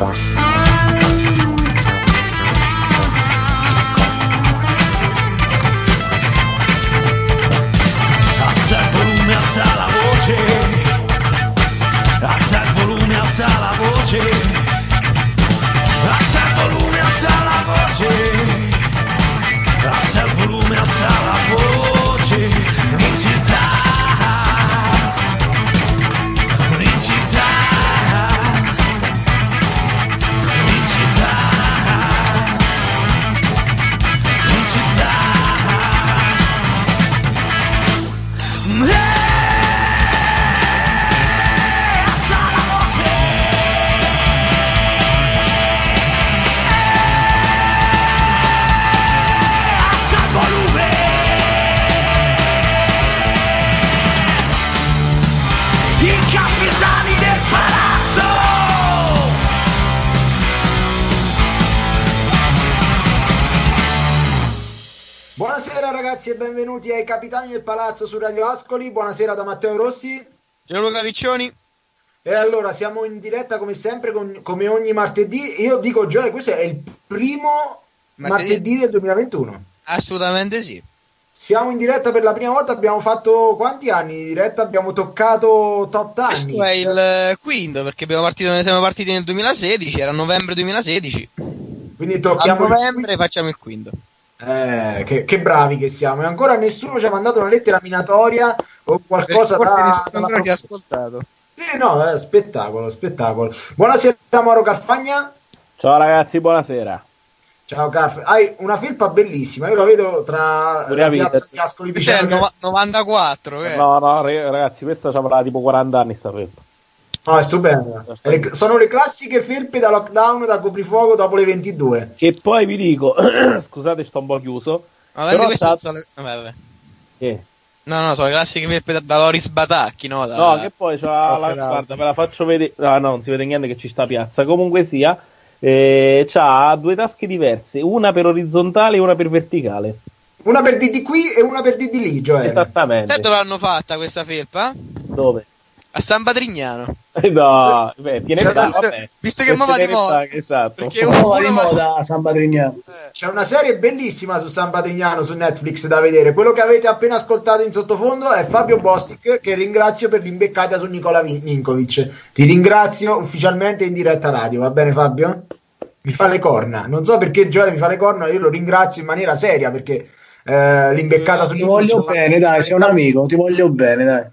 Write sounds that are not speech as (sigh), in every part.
Alza il volume, alza la voce. Alza il volume, alza la voce. Benvenuti ai Capitani del Palazzo su Radio Ascoli. Buonasera da Matteo Rossi. Gianluca Viccioni. E allora siamo in diretta come sempre, con- come ogni martedì. Io dico Gioia, questo è il primo Martedì? martedì, del 2021. Assolutamente sì. Siamo in diretta per la prima volta, abbiamo fatto quanti anni di diretta? Abbiamo toccato tot anni. Questo è il eh, quinto perché abbiamo partito, siamo partiti nel 2016, era novembre 2016. Quindi A tocchiamo il novembre facciamo il quinto. Eh, che, che bravi che siamo. E ancora nessuno ci ha mandato una lettera minatoria o qualcosa Forse da, ci ha prof- ascoltato. Sì, no, eh, spettacolo, spettacolo. Buonasera Mauro Carfagna. Ciao ragazzi, buonasera. Ciao Carf, hai una felpa bellissima, io la vedo tra Pure la piazza sì. di Ascoli Questo è il Piceno. nova- 94, eh. No, no, ragazzi, questa avrà tipo 40 anni sta felpa. No, è stupenda. È le- sono le classiche felpe da lockdown, da coprifuoco dopo le 22. Che poi vi dico, (clears throat) scusate, sto un po' chiuso. Ma Però sta- sono le... vabbè, vabbè. Eh, No, no, sono le classiche felpe da, da Loris Batacchi, no? Da... No, che poi c'ha la, guarda, ve la faccio vedere. Ah, no, non si vede niente che ci sta piazza. Comunque sia, eh, c'ha due tasche diverse, una per orizzontale e una per verticale. Una per di di qui e una per di di lì, Gioele. Esattamente. Sai dove l'hanno fatta questa felpa? Dove? A San Patrignano. Eh, No, beh, tiene Cioè, sta- visto- vabbè. visto che va di moda. Esatto. Perché uno di va- moda a San Patrignano. C'è una serie bellissima su San Patrignano su Netflix da vedere. Quello che avete appena ascoltato in sottofondo è Fabio Bostic, che ringrazio per l'imbeccata su Nicola Ninkovic. Ti ringrazio ufficialmente in diretta radio, va bene Fabio? Mi fa le corna. Non so perché Gioele mi fa le corna, io lo ringrazio in maniera seria perché eh, l'imbeccata su Ti voglio Ninkovic- bene, dai, sei un amico, ti voglio bene, dai.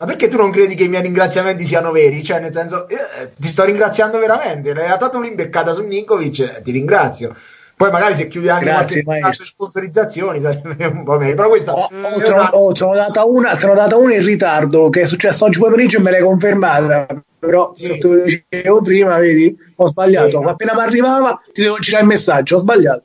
Ma perché tu non credi che i miei ringraziamenti siano veri? Cioè, nel senso, eh, ti sto ringraziando veramente. Ne hai dato un'imbeccata su Ninkovic, eh, ti ringrazio. Poi magari se chiudi anche Grazie, qualche maestro. sponsorizzazioni sarebbe (laughs) un po' meglio. Però questa Oh, oh, te, una- oh, te data una, te data una in ritardo che è successo oggi pomeriggio e me l'hai confermata. Però Sì. se te lo dicevo prima, vedi, ho sbagliato. Sì. Appena mi arrivava ti devo girare il messaggio, ho sbagliato.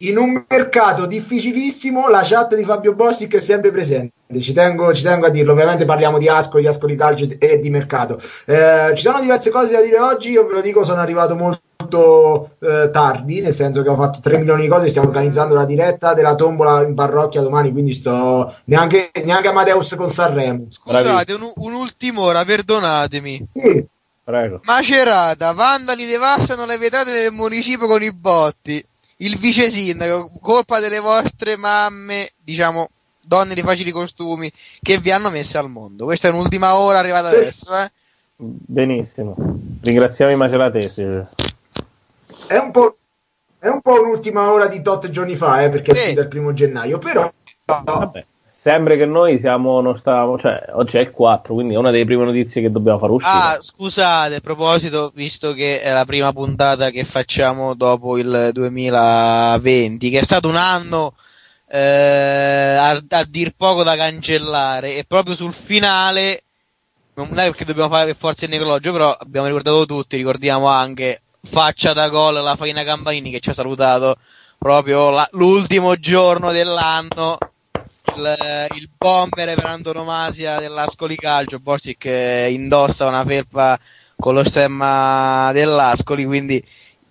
In un mercato difficilissimo la chat di Fabio Bossic è sempre presente. Ci tengo, ci tengo a dirlo. Ovviamente parliamo di Ascoli, di Ascoli Calcio e di mercato. Eh, ci sono diverse cose da dire oggi. Io ve lo dico, sono arrivato molto eh, tardi, nel senso che ho fatto 3 milioni di cose. Stiamo organizzando la diretta della tombola in parrocchia domani. Quindi sto neanche, neanche Amadeus con Sanremo. Scusate, un, un'ultima ora, perdonatemi. Sì. Prego. Macerata, vandali devastano le vetrate del municipio con i botti. Il vice sindaco, colpa delle vostre mamme, diciamo, donne di facili costumi, che vi hanno messe al mondo. Questa è un'ultima ora arrivata adesso, eh. Benissimo. Ringraziamo i maceratesi. È un po'. È un po' un'ultima ora di tot giorni fa, eh, perché è Sì. uscita il primo gennaio, però Vabbè. Sembra che noi siamo, non stavamo, cioè, oggi è il 4, quindi è una delle prime notizie che dobbiamo far uscire. Ah, scusate, a proposito, visto che è la prima puntata che facciamo dopo il 2020, che è stato un anno eh, a, a dir poco da cancellare, e proprio sul finale, non è perché dobbiamo fare per forza il necrologio, però abbiamo ricordato tutti, ricordiamo anche faccia da gol la Faina Campanini che ci ha salutato proprio la- l'ultimo giorno dell'anno il, il bomber per antonomasia dell'Ascoli Calcio, Borsic che indossa una felpa con lo stemma dell'Ascoli, quindi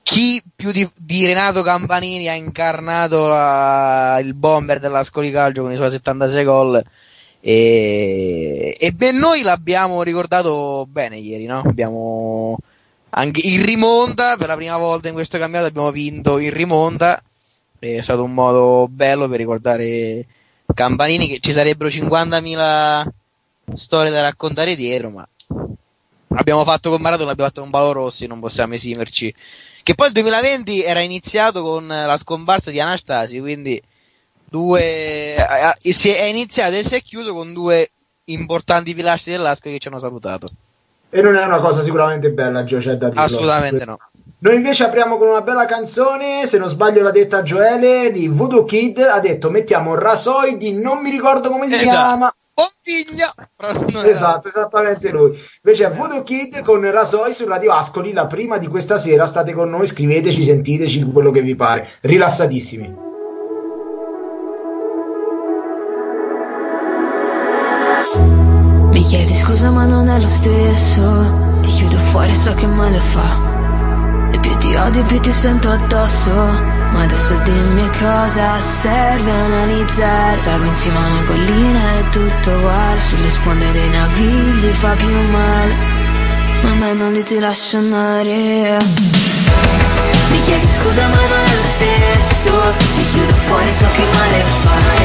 chi più di, di Renato Campanini ha incarnato la- il bomber dell'Ascoli Calcio con i suoi 76 gol e, e beh, noi l'abbiamo ricordato bene ieri, no? Abbiamo anche in rimonta, per la prima volta in questo campionato abbiamo vinto in rimonta. È stato un modo bello per ricordare Campanini che ci sarebbero 50.000 storie da raccontare dietro, ma abbiamo fatto con Maradona, abbiamo fatto con Paolo Rossi, non possiamo esimerci. Che poi il 2020 era iniziato con la scomparsa di Anastasi, quindi due, si è iniziato e si è chiuso con due importanti pilastri dell'Asca che ci hanno salutato. E non è una cosa sicuramente bella, Gio, c'è da dire. Assolutamente no. Noi invece apriamo con una bella canzone, se non sbaglio l'ha detta Joele, di Voodoo Kid, ha detto mettiamo Rasoi di non mi ricordo come si Esatto. chiama. Oh figlia! Esatto, esattamente lui. Invece è Voodoo Kid con Rasoi su Radio Ascoli, la prima di questa sera, state con noi, scriveteci, sentiteci, quello che vi pare. Rilassatissimi. Mi chiedi scusa ma non è lo stesso Ti chiudo fuori so che male fa ti odio più ti sento addosso Ma adesso dimmi cosa serve analizzare. Salgo in cima a una collina e tutto uguale Sulle sponde dei navigli fa più male. Ma a me non li ti lascio andare. Mi chiedi scusa ma non è lo stesso. Ti chiudo fuori so che male fa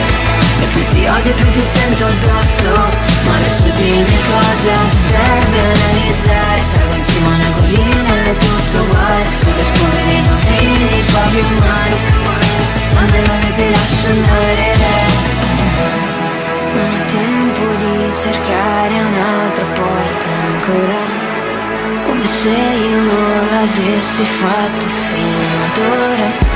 e più ti odio più ti sento addosso Ma adesso dimmi cosa serve analizzare. Salgo in cima a una collina e tutto uguale. Sulle sponde dei navigli fa più male A me ti lascio andare Non ho tempo di cercare un'altra porta ancora. Come se io non l'avessi fatto fino ad ora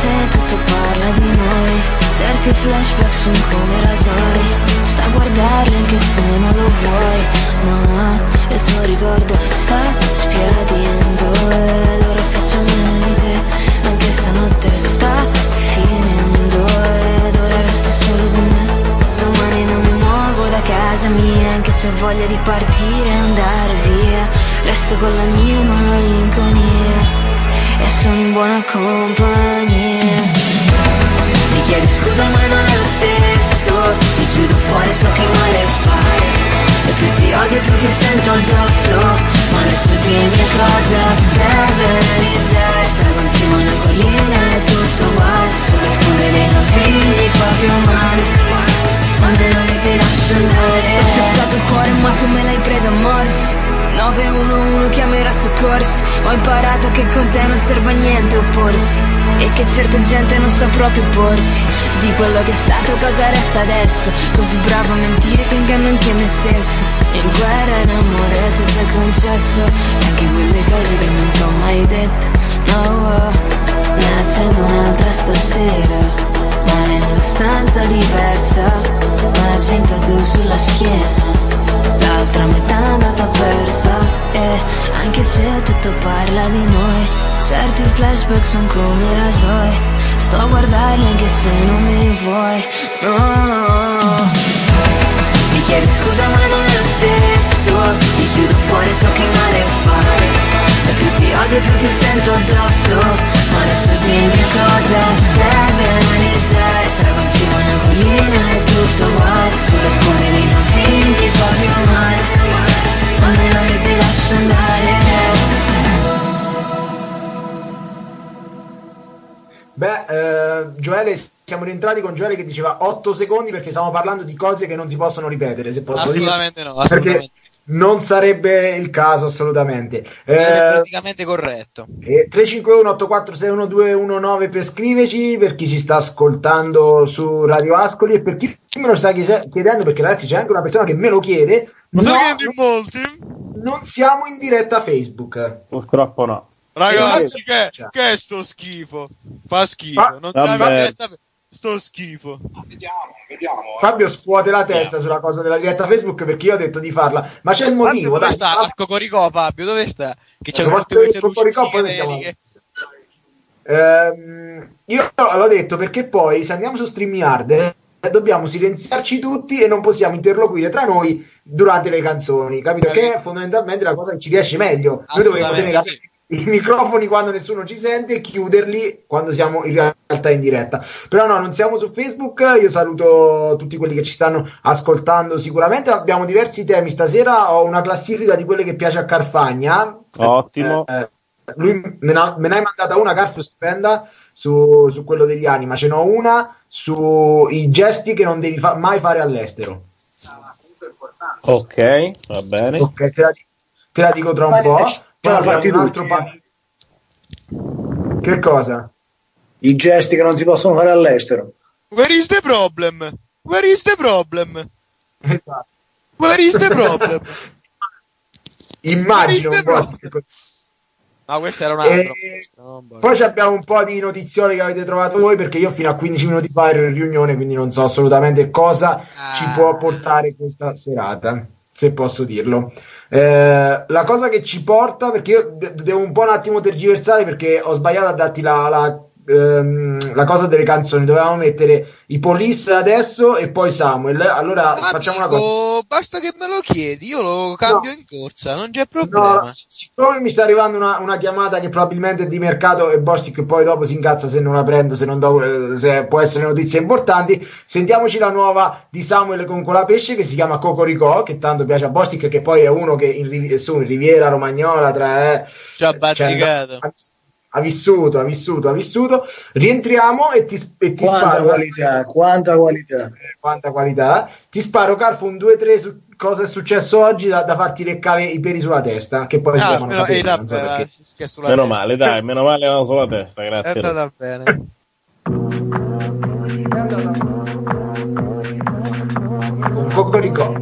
se tutto parla di noi. Certi flashback sono come rasoi Sta a guardarli anche se non lo vuoi. Ma il tuo ricordo sta spiadendo Ed ora faccio meno di te Anche stanotte sta finendo. Ed ora resto solo con me. Domani non mi muovo da casa mia Anche se ho voglia di partire e andare via. Resto con la mia malinconia e sono in buona compagnia. Mi chiedi scusa ma non è lo stesso, ti chiudo fuori so che male fa. E più ti odio più ti sento addosso, ma adesso dimmi cosa serve analizzare. Salgo in cima a una collina e tutto uguale, sulle sponde dei navigli fa più male. Ma me non ti lascio andare. T'ho spezzato il cuore ma tu me l'hai preso a morsi. 911 chiamerà soccorsi Ho imparato che con te non serve a niente opporsi. E che certa gente non sa proprio porsi. Di quello che è stato cosa resta adesso? Così bravo a mentire che inganno anche me stesso. In guerra in amore ci hai concesso. E anche quelle cose che non t'ho mai detto. No, ne accendo un'altra stasera. Ma in una stanza diversa. Magenta tu sulla schiena L'altra metà è andata persa E anche se tutto parla di noi Certi flashback sono come rasoi. Sto a guardarli anche se non mi vuoi. No. Mi chiedi scusa ma non è lo stesso. Ti chiudo fuori so che male fa E più ti odio più ti sento addosso. Ma adesso dimmi cosa serve siamo rientrati con Gioele che diceva 8 secondi perché stiamo parlando di cose che non si possono ripetere, se posso dire. Assolutamente no, Perché assolutamente. non sarebbe il caso, assolutamente. Non è Eh, politicamente corretto. E 351 8461219 per scriverci per chi ci sta ascoltando su Radio Ascoli e per chi me lo sta chiedendo perché ragazzi c'è anche una persona che me lo chiede Lo no, che in molti? non siamo in diretta Facebook Purtroppo no. Ragazzi, che, Cioè. che è sto schifo? Fa schifo. Ma- non siamo in diretta- Sto schifo. Vediamo, vediamo. eh. Fabio scuote la testa sulla cosa della diretta Facebook perché io ho detto di farla ma c'è il motivo dove dai, sta? Al Cocoricò, Fabio, dove sta? Che c'è Ecco, tutte queste luci psichedeliche. Ehm, io l'ho detto perché poi se andiamo su StreamYard eh, dobbiamo silenziarci tutti e non possiamo interloquire tra noi durante le canzoni, capito? Che è fondamentalmente la cosa che ci riesce meglio. Noi dovremmo tenere sì. I microfoni quando nessuno ci sente e chiuderli quando siamo in realtà in diretta. Però no, non siamo su Facebook. Io saluto tutti quelli che ci stanno ascoltando. Sicuramente abbiamo diversi temi stasera. Ho una classifica di quelle che piace a Carfagna. Ottimo. Eh, lui me, ne ha- me ne hai mandata una, Carf, stupenda su, su quello degli anima. Ce n'ho una sui gesti che non devi fa- mai fare all'estero. Ok, va bene. Ok, te la, te la dico tra un po'. Poi fatti un altro tutti, pa- Che cosa? I gesti che non si possono fare all'estero. Where is the problem? Where is the problem? Esatto. Where is the problem? (laughs) Immagino un po'. Mariste No, questo era un altro. E poi ci abbiamo un po' di notiziole che avete trovato voi perché io fino a 15 minuti fa ero in riunione, quindi non so assolutamente cosa Ah. ci può portare questa serata, se posso dirlo. Eh, la cosa che ci porta, perché io de- devo un po' un attimo tergiversare perché ho sbagliato a darti la, la, ehm, la cosa delle canzoni, dovevamo mettere i Police adesso e poi Samuel. Allora facciamo una cosa. Amico, basta che me lo chiedi, io lo cambio No. in corsa, non c'è problema. No, sic- siccome mi sta arrivando una, una chiamata che probabilmente è di mercato e Bostic poi dopo si incazza se non la prendo, se, non do- eh, se può essere notizie importanti, sentiamoci la nuova di Samuel con Colapesce che si chiama Cocorico, che tanto piace a Bostic, che poi è uno che in, su, in Riviera Romagnola tra... Eh, Ci ha cioè, bazzicato. ha, ha vissuto, ha vissuto, ha vissuto. Rientriamo e ti, e ti Quanta sparo... qualità, quanta qualità. Eh, quanta qualità. Ti sparo, Carfo, un 2-3 su cosa è successo oggi da, da farti leccare i peli sulla testa, che poi si Ah, chiamano meno, capelli, eh, non so vabbè, perché. si- è Meno testa. male, dai, meno male la sulla testa, È grazie. andata bene. Con Cocorico.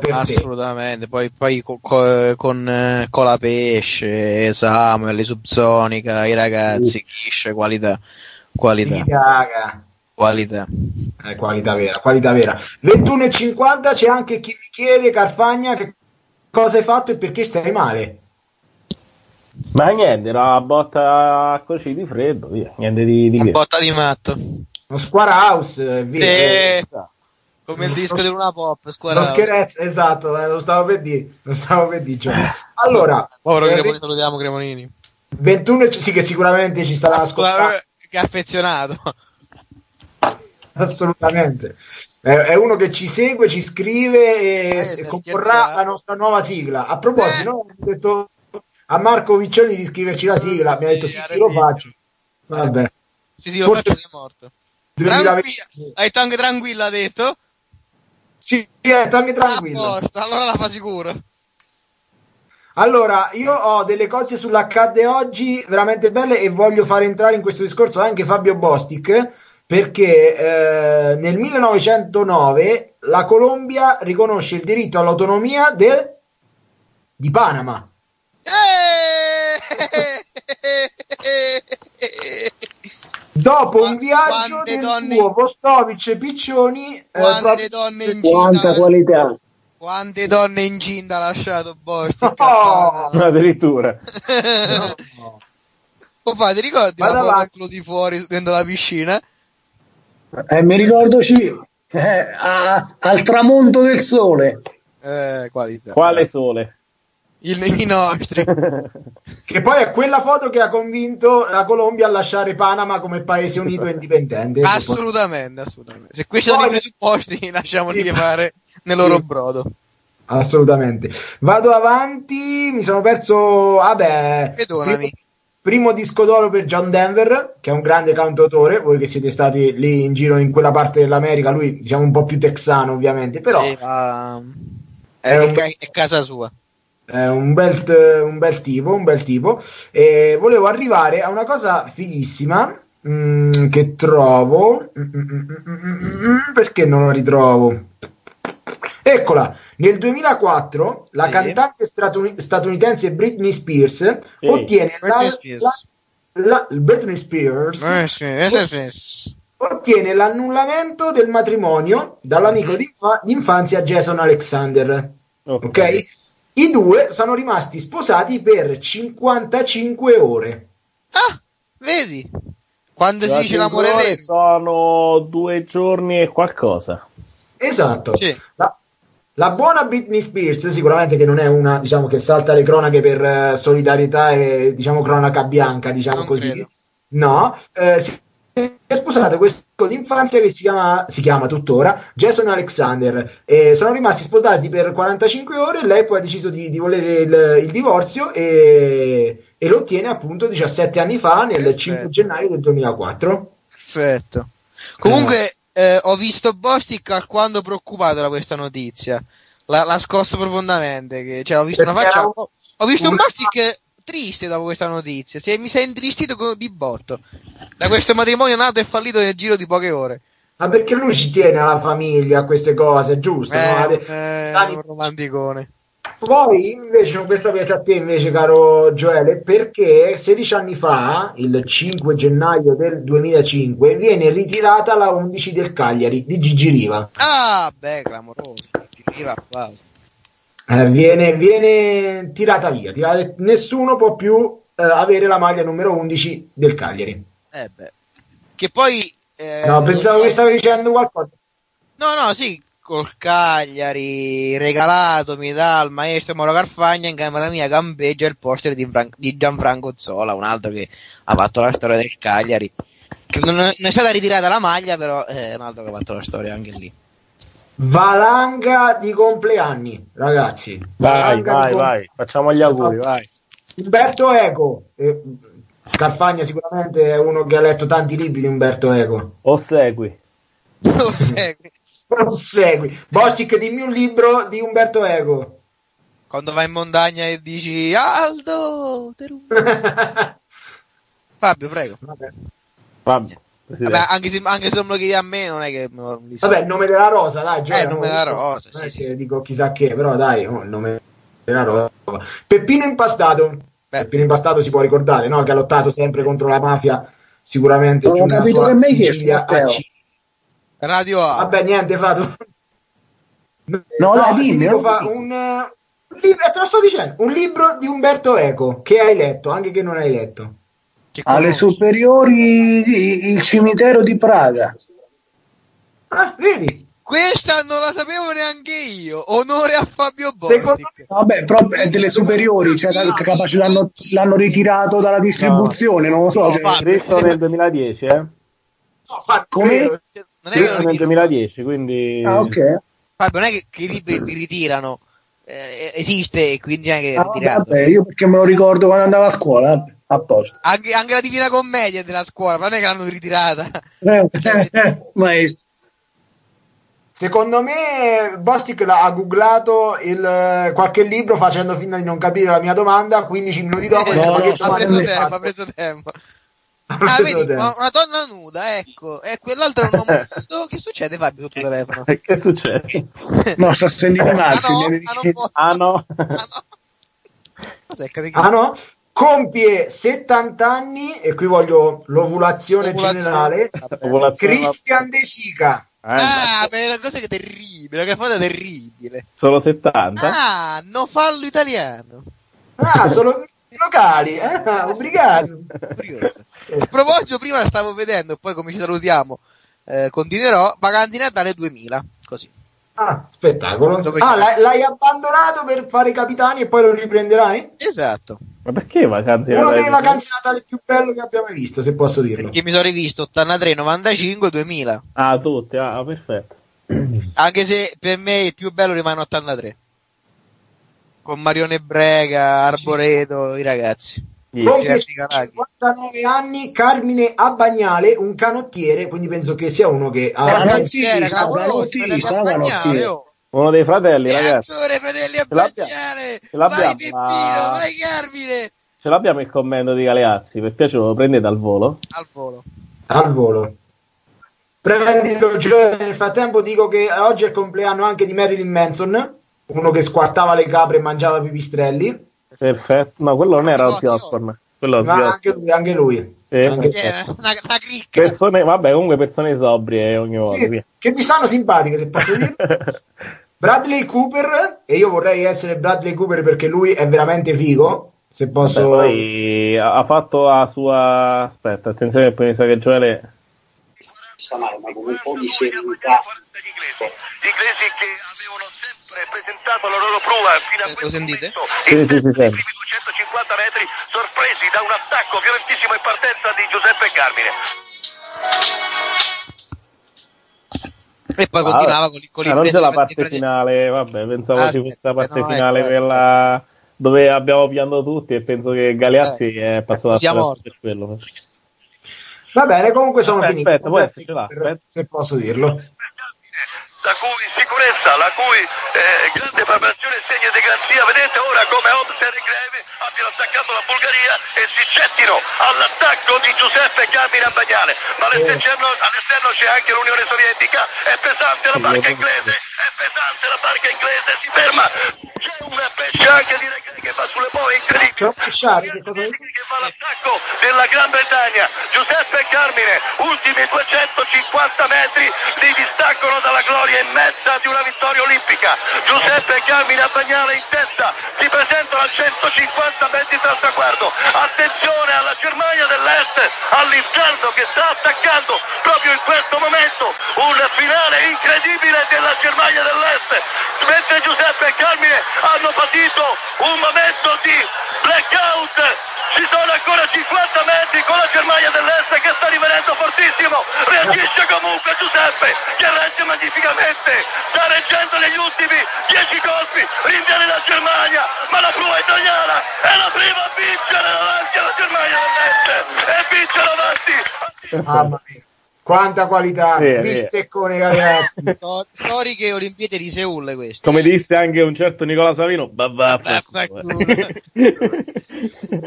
Per te. Assolutamente, poi, poi co- co- con eh, Colapesce, Samuel, Subsonica, i ragazzi, Kish, qualità, qualità, Sì, raga. qualità. Eh, qualità vera, qualità vera. 21.50 c'è anche chi mi chiede, Carfagna, che cosa hai fatto e perché stai male. Ma niente, era una botta così di freddo, via. Niente di, di botta di matto. Lo Square House, eh, via. Eh, come il disco di Luna Pop, Lo squadra. scherzo, esatto, eh, lo stavo per dire, lo stavo per dire. (laughs) cioè. Allora, Povero eh, Cremonini, salutiamo Cremonini. 21 sì che sicuramente ci starà ascoltando. Ascolta- che affezionato. (laughs) Assolutamente. È, è uno che ci segue, ci scrive e, Eh, comporrà la nostra nuova sigla. A proposito, Eh. noi abbiamo detto a Marco Viccioni di scriverci la sigla, mi ha Sì, detto sì, sì, lo faccio. Vabbè. Sì, sì, lo Forse- faccio, sei morto. 2020. Tranquilla. Hai anche tranquilla, ha detto? Sì, è anche tranquillo. A posto, allora la fa sicuro. Allora, io ho delle cose sull'accadde oggi veramente belle e voglio fare entrare in questo discorso anche Fabio Bostic perché eh, nel 1909 la Colombia riconosce il diritto all'autonomia del- di Panama. (laughs) Dopo un viaggio quante del donne- suo Vostovic Piccioni, eh, Quante proprio- donne Quanta incinta qualità. Quante donne incinta ha lasciato Bostic? (laughs) Oh! Addirittura. No. (laughs) Oh, fa, ti ricordi Vado la foto di fuori dentro la piscina? Eh, mi ricordo ci- eh, a- al tramonto del sole. Eh, qualità. Quale sole? Il- I nostri. (laughs) Che poi è quella foto che ha convinto la Colombia a lasciare Panama come paese unito e indipendente. assolutamente, assolutamente. Se questi sono i presupposti, lasciamoli Sì. fare nel loro Sì. brodo. Assolutamente. Vado avanti, mi sono perso. Vabbè, Perdonami. primo, primo disco d'oro per John Denver, che è un grande cantautore. Voi che siete stati lì in giro in quella parte dell'America, lui diciamo un po' più texano, ovviamente, però Sì, ma- È, È un- è casa sua. È un bel, un bel tipo, un bel tipo. E volevo arrivare a una cosa fighissima mm, che trovo. Mm, mm, mm, perché non la ritrovo? Eccola, nel 2004 la Sì. cantante statu- statunitense Britney Spears ottiene la, Britney Spears. la- la- Britney Spears Eh, sì, eh, sì, sì, sì. ottiene l'annullamento del matrimonio dall'amico d'infa- d'infanzia Jason Alexander. Ok? I due sono rimasti sposati per 55 ore. Ah, vedi? Quando si dice l'amore Ore vero. Sono due giorni e qualcosa. Esatto. Sì. La, la buona Britney Spears, sicuramente che non è una diciamo, che salta le cronache per eh, solidarietà e diciamo cronaca bianca, diciamo Non così. credo. No, eh, si è sposata questo di infanzia che si chiama, si chiama tuttora Jason Alexander. E sono rimasti sposati per 45 ore. Lei poi ha deciso di, di volere il, il divorzio e, e lo ottiene appunto 17 anni fa, nel Perfetto. 5 gennaio del 2004. Perfetto. Comunque, eh, ho visto Bostic alquanto preoccupato da questa notizia. La, l'ha scossa profondamente. Che, cioè, ho visto una Perché faccia. era un- Ho, ho visto un una- Bostic triste dopo questa notizia. È- mi è intristito di botto. Da questo matrimonio nato e fallito nel giro di poche ore. Ma perché lui ci tiene alla famiglia, a queste cose, giusto? no? Eh, Ade- eh, un romanticone. Poi invece questa piace a te invece caro Gioele perché 16 anni fa, il 5 gennaio del 2005, viene ritirata la 11 del Cagliari di Gigi Riva. Ah, beh, clamoroso. Ti arriva applauso. Eh, viene, viene tirata via, tirata- nessuno può più eh, avere la maglia numero 11 del Cagliari. Eh, beh. Che poi. eh, No, pensavo che stavi dicendo qualcosa. No, no, sì, col Cagliari regalato mi dà il maestro Mauro Carfagna in camera mia campeggia il poster di, Fran- di Gianfranco Zola, un altro che ha fatto la storia del Cagliari. Che non è, non è stata ritirata la maglia, però è un altro che ha fatto la storia anche lì. Valanga di compleanni, ragazzi. Vai, vai, di com- vai. Facciamo gli auguri, vai. Umberto Eco. Eh, Carfagna sicuramente è uno che ha letto tanti libri di Umberto Eco. O segui. Lo segui. (laughs) Non segui. Bostic, dimmi un libro di Umberto Eco. Quando vai in montagna e dici Aldo, te rubo". (laughs) Fabio, prego. Vabbè. Vabbè. Vabbè, anche se, anche se non me lo chiedi a me, non è che li so. Vabbè, il nome della rosa, dai, Gioia, Eh, il nome della rosa, Non è sì, che sì. dico chissà che, però dai, oh, il nome della rosa. Peppino Impastato. Beh. Peppino Impastato si può ricordare, no? Che ha lottato sempre contro la mafia, sicuramente. Non ho capito che mi hai chiesto. Radio A. Vabbè, niente, Fatu. No, dai, dimmi, dico, non fa un, eh, un libro, eh, te lo sto dicendo, un libro di Umberto Eco che hai letto, anche che non hai letto. Alle superiori il cimitero di Praga. Ah, vedi? Questa non la sapevo neanche io. Onore a Fabio Bostic. Vabbè, però è delle superiori, cioè da- capace l'hanno, l'hanno ritirato dalla distribuzione, non lo so. No, cioè- fa- Scritto nel 2010, eh? No, Fabio, Come? Non è che nel ritirano. 2010, quindi... Ah, ok. Fabio, non è che, che i libri li ritirano. Eh, esiste e quindi anche Ah, vabbè, ritirato. vabbè, io perché me lo ricordo quando andavo a scuola, vabbè, a posto. Anche, anche la Divina Commedia della scuola, ma non è che l'hanno ritirata. Eh, (laughs) eh, eh, maestro. Secondo me Bostic l'ha- ha googlato il, qualche libro facendo finta di non capire la mia domanda, 15 minuti dopo Eh, no, no, ha preso tempo, fatto? (laughs) ha preso tempo. Ha Ah, vedi, tempo. una, donna nuda, ecco. E quell'altro uomo nudo. Che succede, Fabio, sul tuo telefono? Che succede? No, sto sentendo Ah Mazzi. no, ah, non. Ah no? Ah, no. (laughs) Cos'è? Ah no? Compie 70 anni, e qui voglio l'ovulazione, Ovulazione. generale, Vabbè. Christian De Sica. Eh, Ah, beh, la cosa che è terribile, che foto è terribile. Solo 70? Ah, no fallo italiano. Ah, sono i locali, eh? (laughs) Curioso. A proposito, prima stavo vedendo, poi come ci salutiamo, eh, continuerò, Vacanti Natale 2000, così. Ah, spettacolo. Dove Ah, l'hai, l'hai abbandonato per fare i capitani e poi lo riprenderai? Esatto, Ma perché vacanze? Uno Natali? delle vacanze Natale più bello che abbiamo mai visto, se posso dirlo. perché mi sono rivisto 83, 95, 2000. Ah, tutti, ah, perfetto. (clears throat) Anche se per me il più bello rimane 83. Con Marione Brega, Arboreto, i ragazzi. Compie Gerry Calaghi. 59 anni Carmine Abbagnale, un canottiere, quindi penso che sia uno che ha... Fratelli Abbagnale, canottista. oh. Uno dei fratelli, ragazzi. Reattore, fratelli l'abbiamo- Abbagnale! ce l'abbiamo, Vai Peppino, ma- vai Carmine! Ce l'abbiamo il commento di Galeazzi, per piacere lo prendete al volo. Al volo. al volo. Prendilo, nel frattempo dico che oggi è il compleanno anche di Marilyn Manson, uno che squartava le capre e mangiava pipistrelli, Perfetto. No, quello non era Ozzy Ozzy Osbourne. Quello ma anche lui, anche lui. Anche- Che è una, una cricca. Persone, vabbè, comunque persone sobrie ogni volta. Sì, che mi stanno simpatiche, se posso dire. (laughs) Bradley Cooper, e io vorrei essere Bradley Cooper perché lui è veramente figo, se Vabbè, posso... poi ha fatto la sua. Aspetta, attenzione, che poi mi sa che Gioele. Ma con un po' di serietà. Gli inglesi che avevano sempre presentato la loro prova fino a Lo questo sentite? momento Sì, in sì, sì, primi 250 metri sorpresi da un attacco violentissimo in partenza di Giuseppe Carmine E poi Ah, continuava con, con ah, non c'è la parte finale, vabbè, pensavo Ah, ci fosse la parte no, finale, ecco, quella dove abbiamo pianto tutti e penso che Galeazzi è passato morto. per quello. Va bene, comunque sono Aspetta, finito. aspetta, aspetta. se posso dirlo. la cui sicurezza, la cui eh, grande preparazione segna di garanzia. Vedete ora come Obser e Greve abbiano attaccato la Bulgaria e si gettino all'attacco di Giuseppe Carmine a Bagnale. Ma all'esterno, all'esterno c'è anche l'Unione Sovietica, è pesante la barca inglese, è pesante la barca inglese, si ferma. C'è una pesce anche di Regre che va sulle boe, incredibile. C'è che cosa che fa l'attacco della Gran Bretagna. Giuseppe Carmine, ultimi 250 metri, li distaccano dalla gloria immensa di una vittoria olimpica. Giuseppe Carmine a Bagnale in testa, si presentano a 150 metri dal traguardo. Attenzione alla Germania dell'Est, all'inferno che sta attaccando proprio in questo momento un finale incredibile della Germania dell'Est. Mentre Giuseppe e Carmine hanno patito un momento di blackout. Ci sono ancora 50 metri con la Germania dell'Est che sta rivenendo fortissimo. Reagisce comunque Giuseppe che regge magnificamente. Sta reggendo negli ultimi 10 colpi. Rinviene la Germania, ma la prua italiana è la prima a vincere davanti alla Germania dell'Est. E vince davanti. Mamma mia. Quanta qualità, Sì, bisteccone ragazzi. (laughs) Stor- Storiche Olimpiadi di Seul queste. Come disse anche un certo Nicola Savino. (laughs)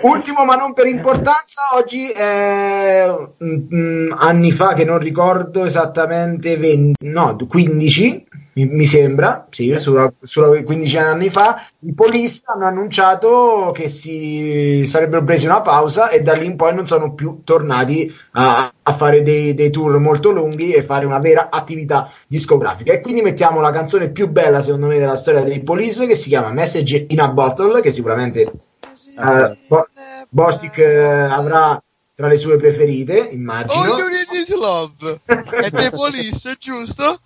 Ultimo ma non per importanza, oggi eh, mm, mm, anni fa che non ricordo esattamente 20, no, 15 mi, mi sembra, sì, sulla, sulla 15 anni fa, i Police hanno annunciato che si sarebbero presi una pausa e da lì in poi non sono più tornati a, a fare dei, dei tour molto lunghi e fare una vera attività discografica. E quindi mettiamo la canzone più bella secondo me della storia dei Police che si chiama Message in a Bottle, che sicuramente eh, Bo- Bostic eh, avrà tra le sue preferite, immagino. All you need is love. È The (laughs) Police, giusto?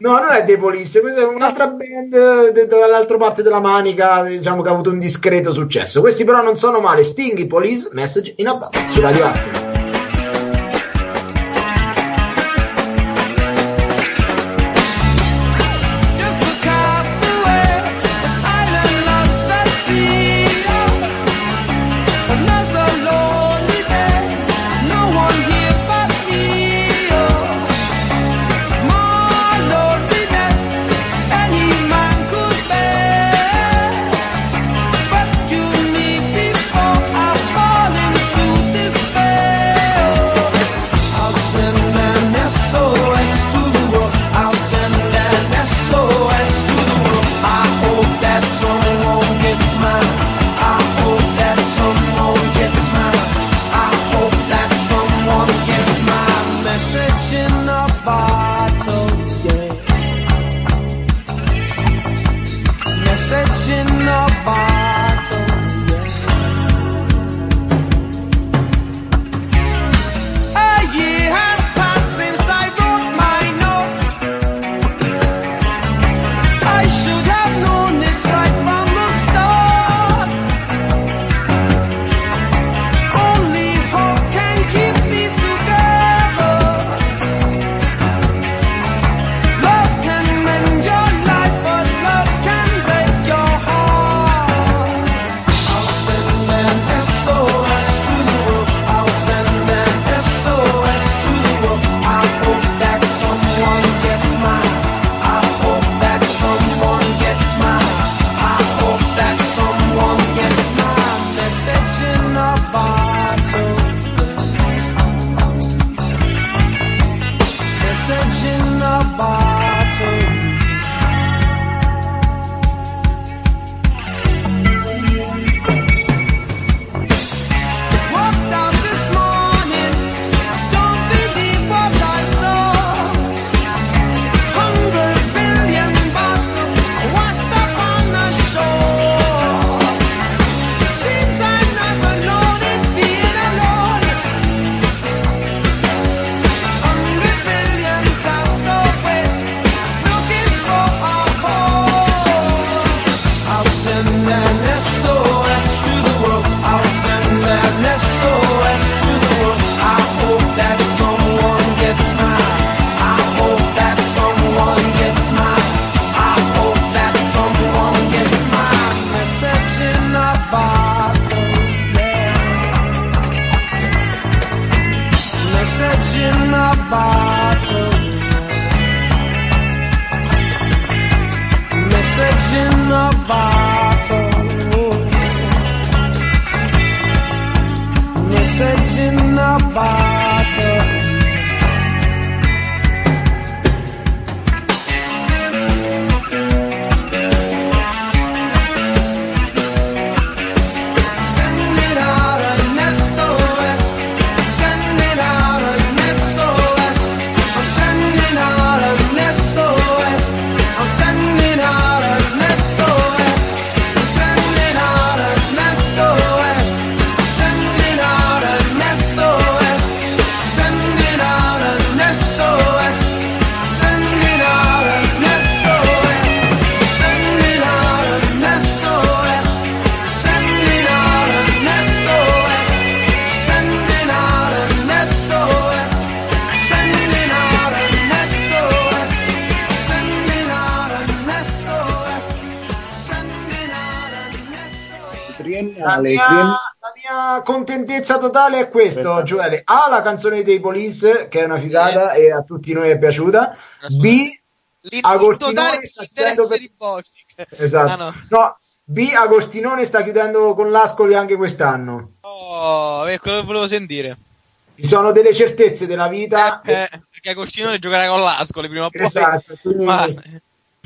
No, non è Police, questa è un'altra band dall'altra parte della manica, diciamo che ha avuto un discreto successo. Questi però non sono male. Sting, Police, Message in a Bottle su Radio Ascoli. Contentezza totale è questo. Gioele. A, la canzone dei Police, che è una figata e a tutti noi è piaciuta. B, Agostinone totale sta chiudendo per- esatto. Ah, no. no. B, Agostinone sta chiudendo con l'Ascoli anche quest'anno. Oh, è quello che volevo sentire. Ci sono delle certezze della vita. Eh, eh, perché Agostinone giocherà con l'Ascoli prima o poi. Esatto, quindi- Ma-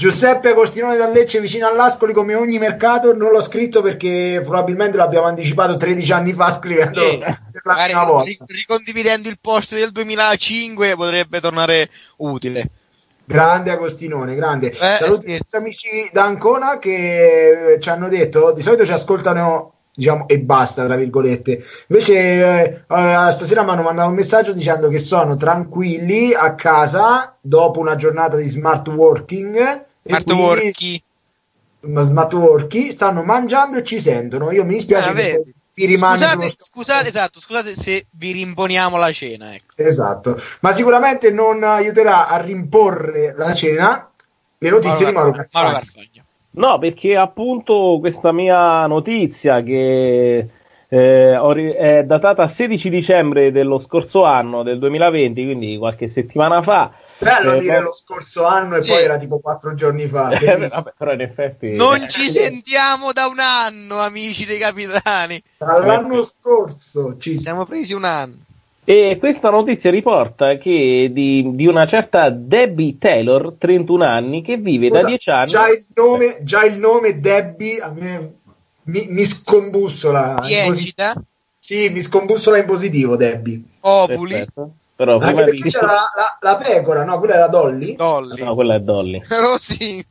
Giuseppe Agostinone da Lecce vicino all'Ascoli come ogni mercato non l'ho scritto perché probabilmente l'abbiamo anticipato 13 anni fa scrivendo Sì, per la prima volta. ri- ricondividendo il post del 2005 potrebbe tornare utile. Grande Agostinone, grande. Eh, Saluti nostri amici da Ancona che eh, ci hanno detto, di solito ci ascoltano, diciamo, e basta, tra virgolette. Invece eh, eh, stasera mi hanno mandato un messaggio dicendo che sono tranquilli a casa dopo una giornata di smart working. Smart quindi- worky. ma smart working, stanno mangiando e ci sentono. Io mi dispiace Ah, che vi rimane Scusate, scusate, esatto, scusate se vi rimponiamo la cena. Ecco. Esatto, ma sicuramente non aiuterà a rimporre la cena le notizie di Mauro Carfagna. Mauro Carfagna. No, perché appunto questa mia notizia che eh, è datata 16 dicembre dello scorso anno, del 2020, quindi qualche settimana fa. Bello Eh, dire lo scorso anno e Sì. poi era tipo quattro giorni fa. (laughs) Eh, vabbè, però in effetti... Non ci sentiamo da un anno, amici dei capitani. Dall'anno scorso ci siamo presi un anno. E questa notizia riporta che di, di una certa Debbie Taylor, 31 anni, che vive da Scusa, 10 anni... Già il nome, già il nome Debbie a me mi, mi scombussola. Ecita, Sì, mi scombussola in positivo Debbie. Ovuli, Perfetto. Però Anche di... perché c'era la, la- la pecora, no? Quella era Dolly. Dolly. No, quella è Dolly. Rossi,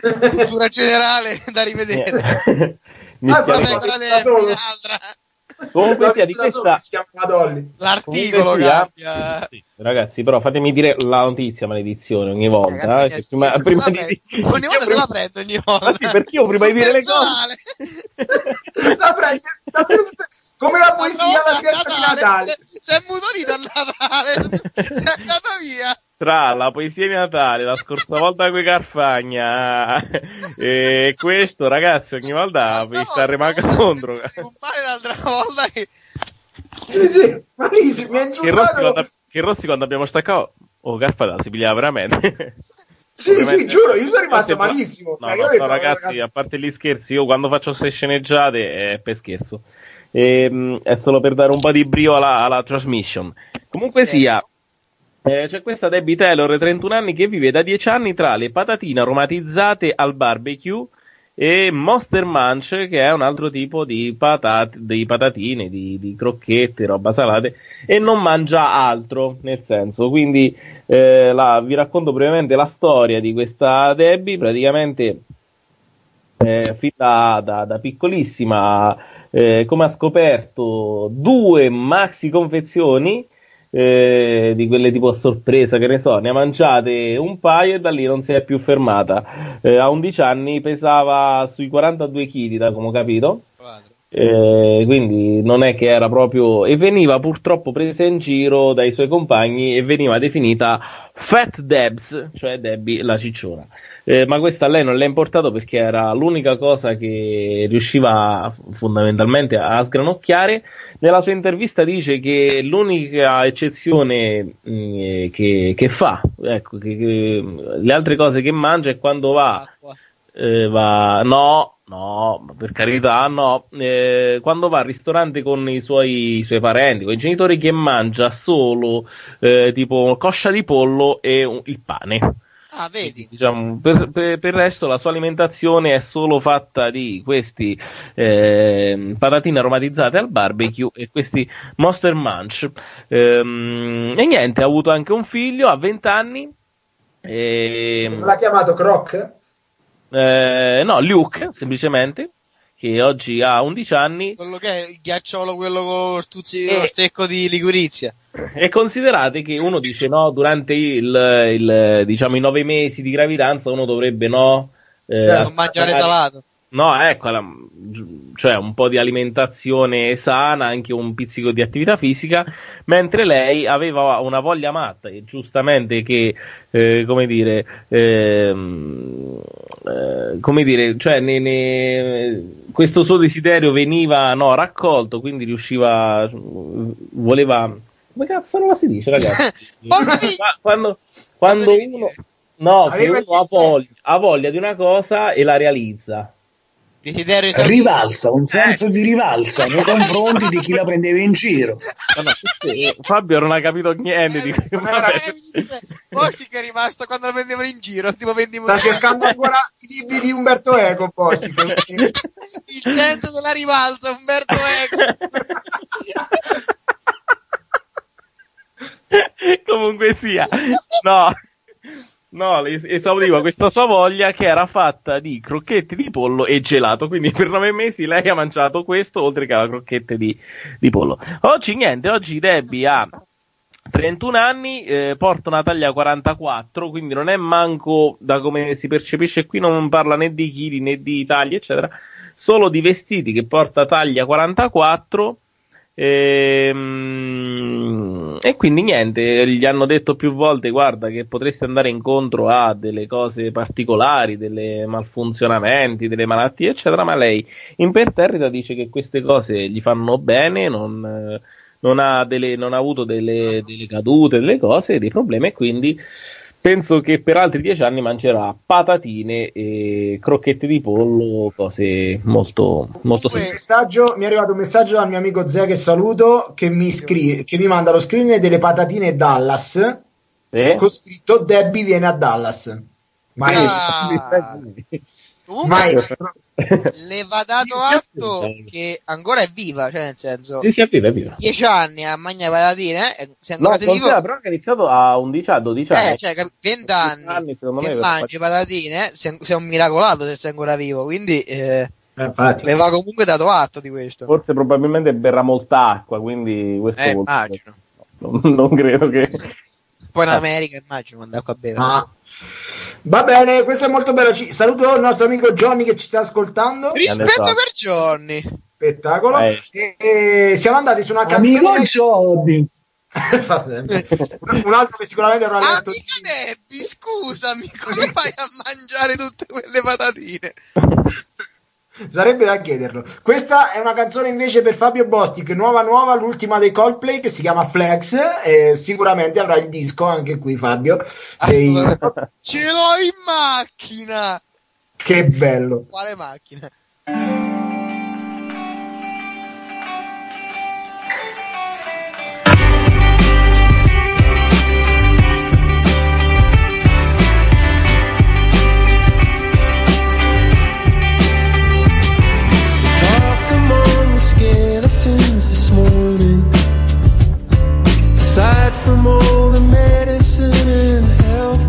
cultura generale da rivedere. (laughs) Mi Ah, La quello- spiace. pecora da. Debbie, un'altra. Comunque sia di da questa... si chiama Dolly. L'articolo Comunque sia- cambia. Sì, ragazzi, però fatemi dire la notizia, maledizione, ogni volta. Ragazzi, eh, sì, prima, prima di, Ogni volta (laughs) prima- la prendo, ogni volta. Ah, sì, perché io prima di dire le personale. (laughs) La prendi- la prendi- come la poesia alla festa di Natale. Si si è mutolito a Natale. (laughs) si è andata via. tra la poesia di Natale, la scorsa volta con Carfagna e questo, ragazzi, ogni volta vi sta rimanendo contro. Un male l'altra volta che... Sì, sì, malissimo, mi ha Che Rossi, insultato. quando, che Rossi quando abbiamo staccato, oh, Carfagna si pigliava veramente. Sì, sì, Ovviamente- giuro, io sono rimasto malissimo. No, Cioè, no, detto, no, ragazzi, a parte gli scherzi, io quando faccio queste sceneggiate è per scherzo. Ehm, è solo per dare un po' di brio alla, alla transmission. Comunque Sì. sia, eh, c'è questa Debbie Taylor, 31 anni, che vive da 10 anni tra le patatine aromatizzate al barbecue e Monster Munch, che è un altro tipo di, patate, di patatine, di, di crocchette, roba salate, e non mangia altro, nel senso, quindi eh, la- vi racconto brevemente la storia di questa Debbie, praticamente eh, fin da, da- da piccolissima, eh, come ha scoperto, due maxi confezioni eh, di quelle tipo a sorpresa, che ne so, ne ha mangiate un paio e da lì non si è più fermata. Eh, a 11 anni pesava sui 42 kg, da come ho capito. Eh, quindi non è che era proprio e veniva purtroppo presa in giro dai suoi compagni e veniva definita Fat Debs, cioè Debbie la cicciona. Eh, ma questa a lei non l'ha importato perché era l'unica cosa che riusciva fondamentalmente a sgranocchiare. Nella sua intervista dice che l'unica eccezione mh, che, che fa, ecco, che- che le altre cose che mangia è quando va eh, va, no, no, per carità, no. Eh, quando va al ristorante con i suoi, i suoi parenti, con i genitori, che mangia solo eh, tipo coscia di pollo e il pane. Ah, vedi. Diciamo, per, per- per il resto la sua alimentazione è solo fatta di questi eh, patatine aromatizzate al barbecue e questi Monster Munch. Ehm, e niente, ha avuto anche un figlio a 20 anni. E, L'ha chiamato Croc? eh, no, Luke, semplicemente, che oggi ha 11 anni. Quello che è il ghiacciolo, quello con stuzzi, Eh. lo stecco di ligurizia. E considerate che uno dice no, durante il, il, diciamo, i nove mesi di gravidanza uno dovrebbe no. eh, Certo, Non mangiare salato. No, ecco, la- cioè un po' di alimentazione sana, anche un pizzico di attività fisica, mentre lei aveva una voglia matta, e giustamente che, eh, come dire, ehm, eh, come dire, cioè ne- ne- questo suo desiderio veniva no, raccolto, quindi riusciva, voleva... Come cazzo non si dice, ragazzi? (laughs) Quando quando uno... No, che uno ha voglia, ha voglia di una cosa e la realizza. Desiderio esaudito. Rivalsa, un senso di rivalsa nei (laughs) confronti di chi la prendeva in giro. No, no, questo- Fabio non ha capito niente di Eh, che è rimasto quando lo prendevano in giro, tipo 20 Sta cercando ancora i libri di Umberto Eco, Bossi. il senso della rivalsa, Umberto Eco. (laughs) Comunque sia, no, no, es- esaudiva questa sua voglia che era fatta di crocchette di pollo e gelato. Quindi per nove mesi lei ha mangiato questo oltre che la crocchette di, di pollo. Oggi niente, oggi Debbie ha 31 anni, eh, porta una taglia 44, quindi non è manco da come si percepisce qui, non parla né di chili né di taglie, eccetera, solo di vestiti che porta taglia 44. Ehm, E quindi niente, gli hanno detto più volte: guarda, che potresti andare incontro a delle cose particolari, delle malfunzionamenti, delle malattie, eccetera. Ma lei imperterrita dice che queste cose gli fanno bene, non, non ha, delle- non ha avuto delle, delle cadute, delle cose, dei problemi, e quindi penso che per altri dieci anni mangerà patatine e crocchette di pollo, cose molto, molto. Messaggio- mi è arrivato un messaggio dal mio amico Zé che saluto che mi, scrive, che mi manda lo screen delle patatine Dallas Eh? con scritto Debbie viene a Dallas mai Ah. Comunque, mai le va dato atto che ancora è viva, cioè nel senso, Sì, sì, è viva, è viva. 10 anni a mangiare patatine, eh, se No, ancora sei vivo, però che ha iniziato a 11 a 12 anni. eh, cioè, cap- 20 anni, anni, me, che per mangi patatine, sei, sei un miracolato se sei ancora vivo, quindi eh, Eh, le va comunque dato atto di questo. Forse probabilmente berrà molta acqua, quindi questo Eh, immagino. non, non credo che... Poi in America immagino quando acqua a bere. Va bene questo è molto bello Ci- saluto il nostro amico Johnny che ci sta ascoltando Rispetto per Johnny. spettacolo Eh. e, e siamo andati su una Amico canzone Johnny. (laughs) un altro che sicuramente avrà letto Amica Debbie, scusami, come fai a mangiare tutte quelle patatine? (laughs) Sarebbe da chiederlo. Questa è una canzone invece per Fabio Bostic, nuova nuova, l'ultima dei Coldplay che si chiama Flex e sicuramente avrà il disco anche qui Fabio. Assolutamente. Ce l'ho in macchina! che bello. Quale macchina? Aside from all the medicine and health,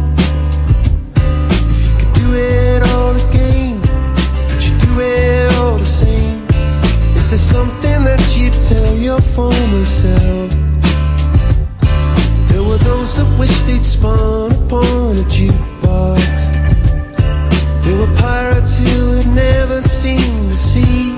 if you could do it all again, would you do it all the same? Is there something that you'd tell your former self? There were those that wished they'd spun upon a jukebox. There were pirates who had never seen the sea.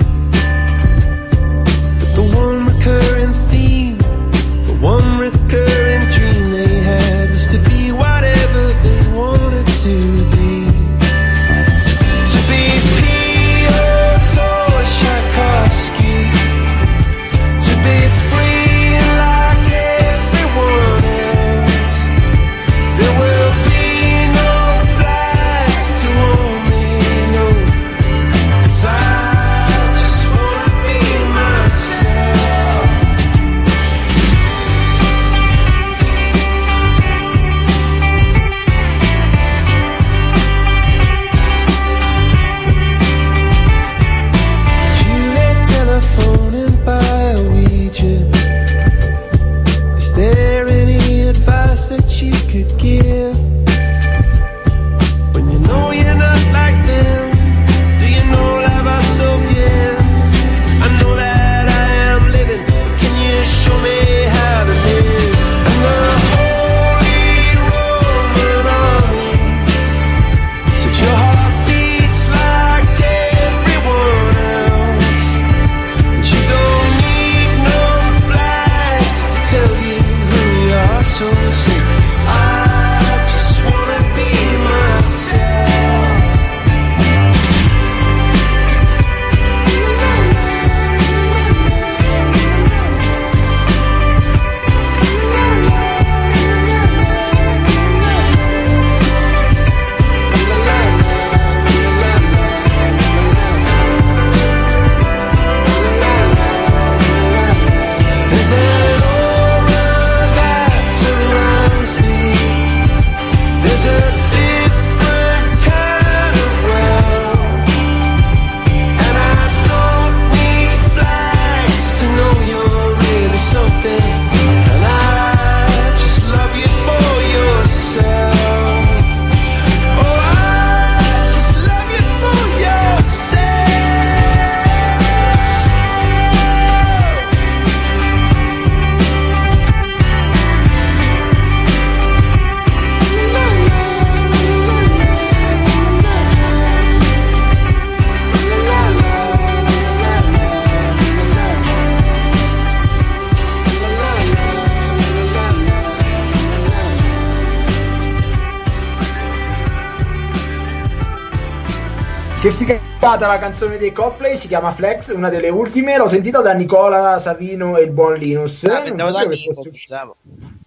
Bombata la canzone dei Coldplay, si chiama Flex, una delle ultime, l'ho sentita da Nicola Savino e il buon Linus. Ah, Nico.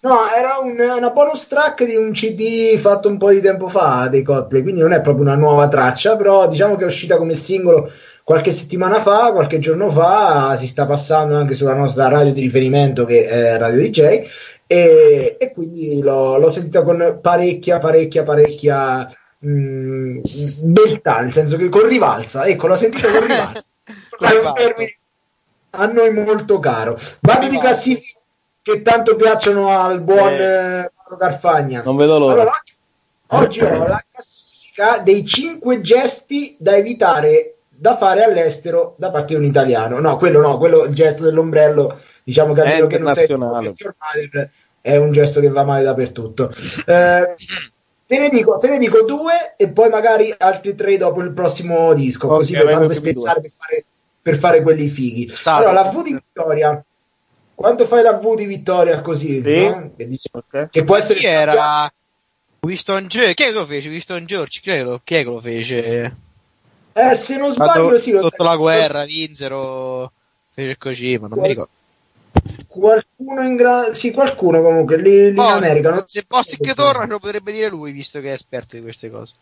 No, era un- una bonus track di un CD fatto un po' di tempo fa dei Coldplay, quindi non è proprio una nuova traccia, però diciamo che è uscita come singolo qualche settimana fa, qualche giorno fa, si sta passando anche sulla nostra radio di riferimento che è Radio DJ e, e quindi l'ho, l'ho sentita con parecchia, parecchia, parecchia mh, beltà, nel senso che con rivalsa, ecco, l'ho sentita con rivalsa. (laughs) È un Rivalsa. termine a noi molto caro. Vado di classifica che tanto piacciono al buon Eh, eh, Carfagna. Non vedo l'ora. Allora, oggi, oggi ho la classifica dei 5 gesti da evitare da fare all'estero da parte di un italiano. No, quello no, quello il gesto dell'ombrello, diciamo che che non sei è un gesto che va male dappertutto. Eh, te, ne dico, te ne dico due e poi magari altri tre dopo il prossimo disco, Ok, così tanto per spezzare, per fare, per fare quelli fighi. Salsa. Allora, la V di Vittoria. Quanto fai la V di Vittoria così? Sì. no? Che, dice- Ok. che può essere Chi era? Winston George? Chi è che lo fece? Winston George? Chi è che lo, chi è che lo fece? Eh, se non sbaglio, Sotto, sì, lo sotto sai- la guerra, Vinzero fece così, ma non mi ricordo. Qualcuno in gra- sì, qualcuno comunque lì, lì in Boss, America. non- se Boss che torna, ce lo potrebbe dire lui, visto che è esperto di queste cose.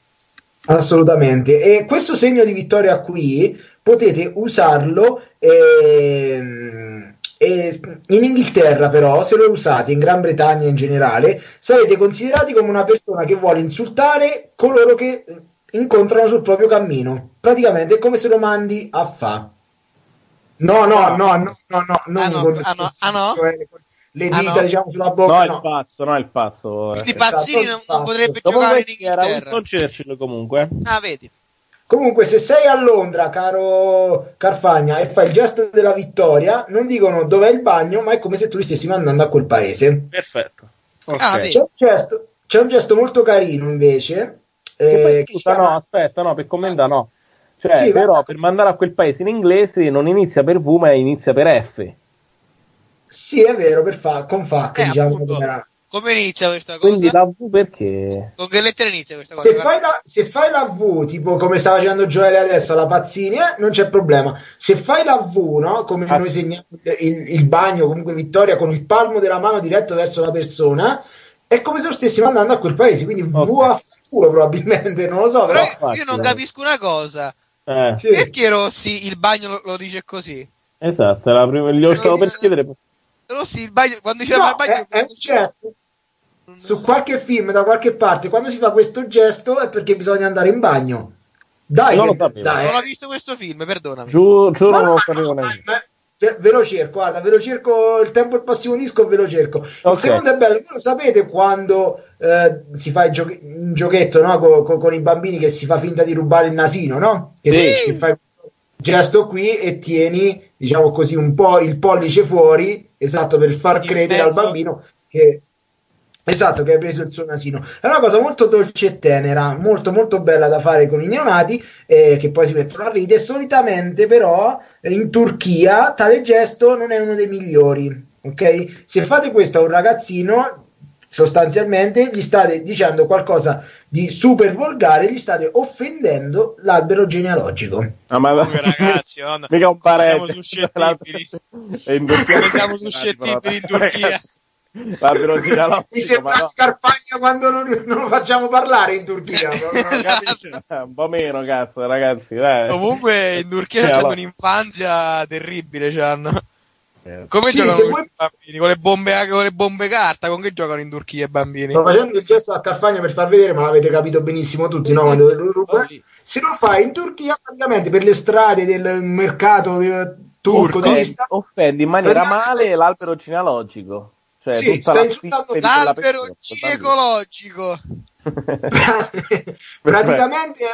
Assolutamente. E questo segno di vittoria qui potete usarlo ehm, e in Inghilterra, però, se lo usate in Gran Bretagna in generale, sarete considerati come una persona che vuole insultare coloro che incontrano sul proprio cammino. Praticamente è come se lo mandi a fa. No, no, no, no, no, no, non Ah, no, con- ah, no, ah, no? cioè, con le Ah, dita, no? diciamo, sulla No, bocca. il pazzo, no, il pazzo. eh. Quindi Pazzini non, non potrebbe Dopo giocare in era Inghilterra. Winston Churchill comunque. Ah, vedi. Comunque, se sei a Londra, caro Carfagna, e fai il gesto della vittoria, non dicono dov'è il bagno, ma è come se tu li stessi mandando a quel paese. Perfetto. Ah, vedi. C'è un gesto, c'è un gesto molto carino invece. Eh, poi, che scusa, chiama- no, aspetta, no, per commentare no. Cioè, Sì, però ma- per mandare a quel paese in inglese non inizia per V, ma inizia per F. Sì, è vero, per fa, con FAC, Eh, diciamo appunto. come inizia questa cosa? Quindi la V perché? Con che lettere inizia questa cosa? Se fai, la, se fai la V, tipo come sta facendo Gioele adesso alla Pazzini, eh, non c'è problema. Se fai la V, no? come Ah. noi segniamo il, il bagno, comunque Vittoria, con il palmo della mano diretto verso la persona, è come se lo stessi mandando a quel paese. Quindi V Ok. a culo probabilmente, non lo so, però. Però io non capisco una cosa. Eh, Sì. Perché Rossi il bagno lo, lo dice così? esatto, la prima, gli ho stavo per chiedere. Rossi il bagno, quando diceva No, il bagno... è, è gesto. Su qualche film, da qualche parte, quando si fa questo gesto è perché bisogna andare in bagno. Dai, Non lo che- sapevo. dai, Non ho visto questo film, perdonami. Giuro Ma non no, lo sapevo neanche. Ve ve lo cerco, guarda, ve lo cerco il tempo il prossimo disco, ve lo cerco. Il Ok. secondo è bello, voi lo sapete quando eh, si fa il gioche- un giochetto no? co- co- con i bambini che si fa finta di rubare il nasino, no? Che Sì. si fa questo gesto qui e tieni, diciamo così, un po' il pollice fuori, esatto, per far credere al bambino che Esatto, che hai preso il suo nasino. È una cosa molto dolce e tenera, molto molto bella da fare con i neonati, eh, che poi si mettono a ridere. Solitamente, però, in Turchia tale gesto non è uno dei migliori. Ok? Se fate questo a un ragazzino, sostanzialmente gli state dicendo qualcosa di super volgare, gli state offendendo l'albero genealogico. Ah, ma Comunque, ragazzi, (laughs) madonna, mica un come parente. siamo suscettibili. Siamo suscettibili in Turchia. L'albero genealogico, (laughs) Mi sembra no. Scarpagna quando non, non lo facciamo parlare in Turchia. (laughs) Capisci? un po' meno, cazzo, ragazzi. Dai. Comunque in Turchia Eh, c'hanno allora. un'infanzia terribile, c'hanno. Come Sì, giocano vuoi- i bambini? Con le bombe, con le bombe carta? Con che giocano in Turchia i bambini? Sto facendo il gesto a Carfagna per far vedere, ma l'avete capito benissimo tutti, no? Se lo fai in Turchia, praticamente per le strade del mercato eh, turco, Turco. di Offendi, offendi in maniera male l'albero genealogico. Cioè, Sì, tutta L'albero persona, ecologico. (laughs) praticamente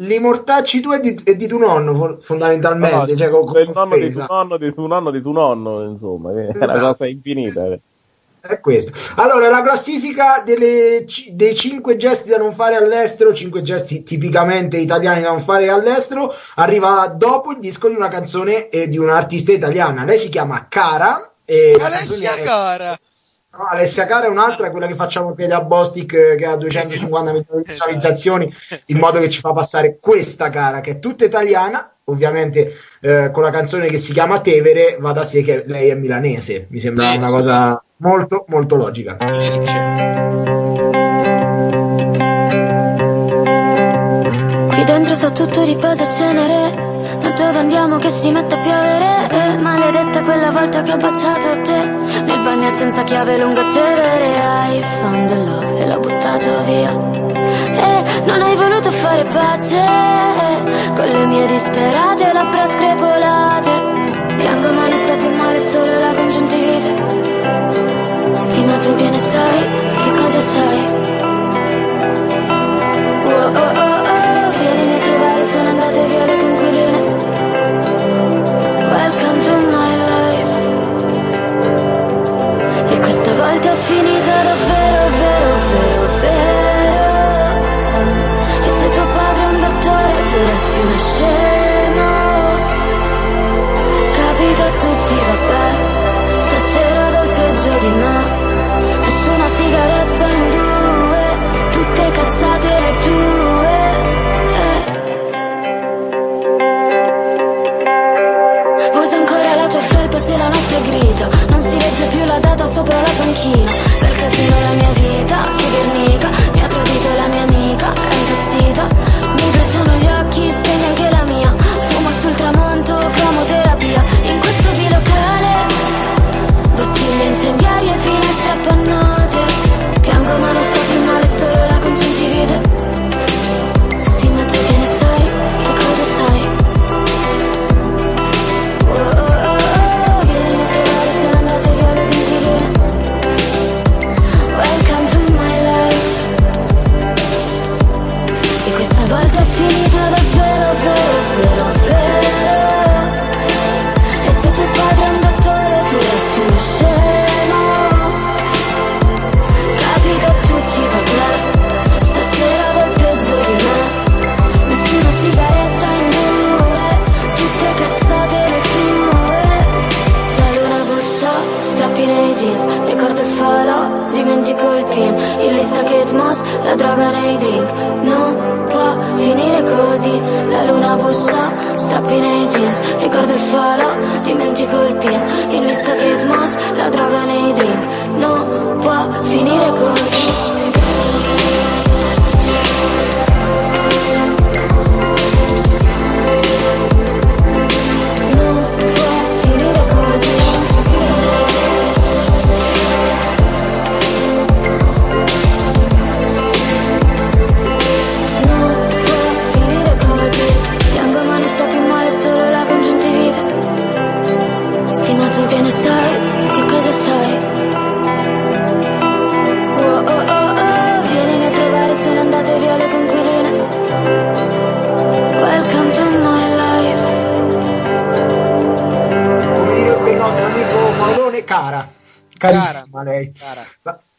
li mortacci tu e di, e di tuo nonno, fo- fondamentalmente. No, cioè, con, con del nonno di tuo nonno, di tuo nonno, di tuo nonno, insomma, che è una Esatto. cosa infinita. eh. È questo. Allora, la classifica delle dei 5 gesti da non fare all'estero, 5 gesti tipicamente italiani da non fare all'estero, arriva dopo il disco di una canzone e di un'artista italiana. Lei si chiama Cara. E la Alessia canzone è- Cara. No, Alessia Cara è un'altra, quella che facciamo piede a Bostic eh, che ha 250 milioni di visualizzazioni, in modo che ci fa passare questa cara che è tutta italiana, ovviamente eh, con la canzone che si chiama Tevere, va da sé che lei è milanese. Mi sembra Sì, una sì. cosa molto molto logica. Qui dentro sa tutto riposa e cenere Ma dove andiamo che si mette a piovere? Eh, Maledetta quella volta che ho baciato te. Nel bagno senza chiave lungo Tevere Hai found the love e l'ho buttato via. E non hai voluto fare pace. Con le mie disperate labbra screpolate Piango ma non sta più male solo la congiuntivite. Sì ma tu che ne sai, che cosa sai? Finita davvero, vero, vero, vero. E se tuo padre è un dottore, tu resti uno scemo. Capita a tutti, vabbè. Stasera do il peggio di me. Nessuna sigaretta in due, tutte cazzate le tue. Usa ancora la tua felpa se la notte è grigia, non si legge più la data sopra la panchina. La droga nei drink. Non può finire così. La luna bussa, strappi nei jeans. Ricordo il falò, dimentico il pin. Il lista moss, la droga nei drink. Non può finire così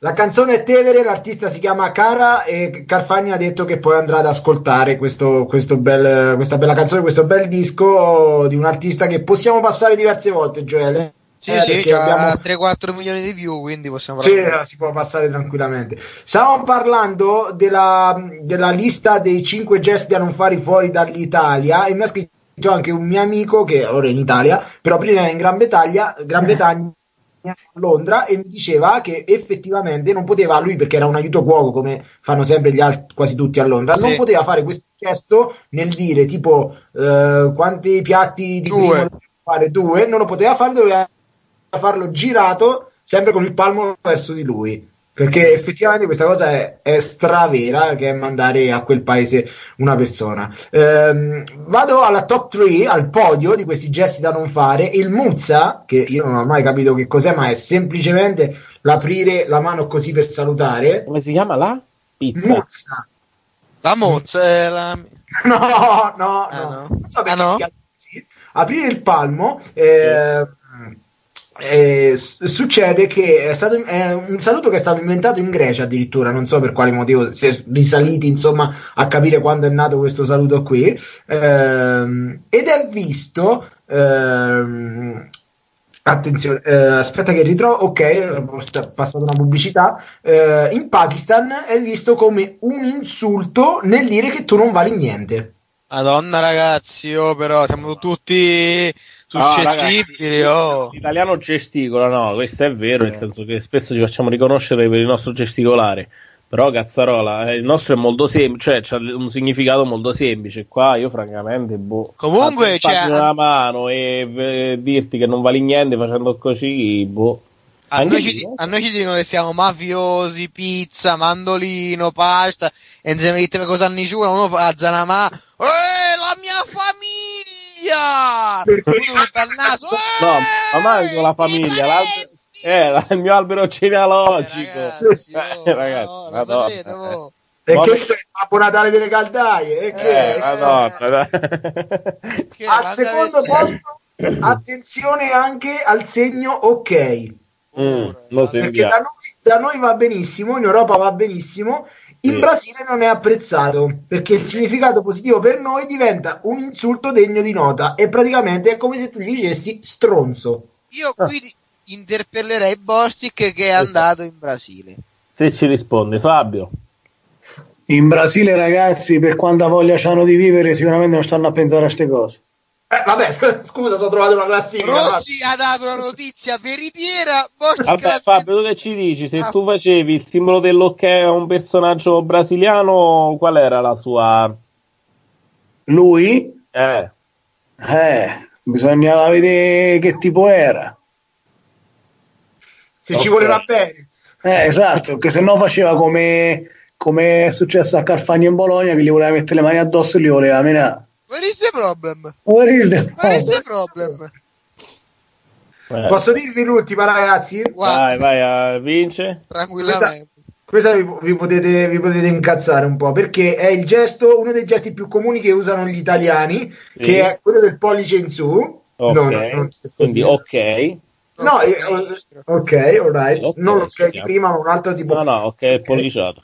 La, canzone è Tevere, l'artista si chiama Cara e Carfagni ha detto che poi andrà ad ascoltare questo, questo bel- questa bella canzone, questo bel disco di un artista che possiamo passare diverse volte, Gioele. Sì, Eh, sì, abbiamo- 3-4 milioni di view, quindi possiamo Sì, si può passare tranquillamente. Stavamo parlando della, della lista dei 5 gesti da non fare fuori dall'Italia e mi ha scritto anche un mio amico che ora è in Italia, però prima era in Gran Bretagna, Gran Bretagna Londra e mi diceva che effettivamente non poteva lui perché era un aiuto cuoco come fanno sempre gli altri quasi tutti a Londra non Sì. poteva fare questo gesto nel dire tipo eh, quanti piatti di Due. primo fare due non lo poteva fare doveva farlo girato sempre con il palmo verso di lui perché effettivamente questa cosa è, è stravera che è mandare a quel paese una persona Ehm, vado alla top 3 al podio di questi gesti da non fare il muzza che io non ho mai capito che cos'è ma è semplicemente l'aprire la mano così per salutare Come si chiama la? Pizza. muzza La Moz è la... (laughs) no, no, Ah, no. no? Non so Ah, perché no? si chiama così. Aprire il palmo. eh, succede che è, stato, è un saluto che è stato inventato in Grecia addirittura, non so per quale motivo, si è risaliti insomma a capire quando è nato questo saluto qui, ehm, ed è visto ehm, Attenzione, eh, aspetta che ritrovo. Ok, è passata una pubblicità. Eh, in Pakistan è visto come un insulto nel dire che tu non vali niente. Madonna ragazzi, oh, però siamo tutti suscettibili. ragazzi, oh. L'italiano gesticola, no, questo è vero, nel Eh. senso che spesso ci facciamo riconoscere per il nostro gesticolare. Però cazzarola, eh, il nostro è molto semplice, cioè ha un significato molto semplice. Qua io francamente, boh. Comunque, alzarti cioè, una mano e eh, dirti che non vali niente facendo così, boh. A noi, ci, eh. a noi ci dicono che siamo mafiosi, pizza, mandolino, pasta, e insieme a che cosa anni giù, uno fa la zanamà, eh, la mia famiglia! Perché Uno naso, (laughs) No, "Eh, ma manco la famiglia, parenti!" l'albero, eh, il mio albero genealogico. Ragazzi, Eh, oh, ragazzi, Madonna, Madonna, ma siete, oh. E Ma- che sei Babbo Natale delle caldaie? E che- Eh, madonna. (laughs) Che Al secondo posto, attenzione anche al segno ok. Mm, lo Perché sentiamo. da noi, da noi va benissimo, in Europa va benissimo, in Sì. Brasile non è apprezzato perché il significato positivo per noi diventa un insulto degno di nota e praticamente è come se tu gli dicessi stronzo. Io qui di- interpellerei Bostic che è andato in Brasile. Se ci risponde Fabio. In Brasile, ragazzi, per quanta voglia hanno di vivere, sicuramente non stanno a pensare a queste cose. Eh, vabbè, (laughs) scusa, sono trovato una classifica. Rossi ha dato una notizia veritiera. Vabbè, Fabio, tu che ci dici? Se Ah. tu facevi il simbolo dell'ok a un personaggio brasiliano, qual era la sua... Lui, Eh, eh, bisognava vedere che tipo era. Se ci Ok. voleva bene. Eh, esatto, che se no faceva come, come è successo a Carfagna in Bologna, che gli voleva mettere le mani addosso e li voleva menare. Where is the problem? Where is the Where is the problem? problem? eh. Posso dirvi l'ultima, ragazzi? Guarda, Vai, vai, eh, vince. tranquillamente. Questa vi, vi potete, vi potete incazzare un po' perché è il gesto, uno dei gesti più comuni che usano gli italiani, Sì. che è quello del pollice in su. Ok, No, no, quindi ok. No, Ok, io- ministro. ok, alright. Ok, non l'ok di sì. prima, ma un altro tipo. No, no, ok, Ok. polliciato.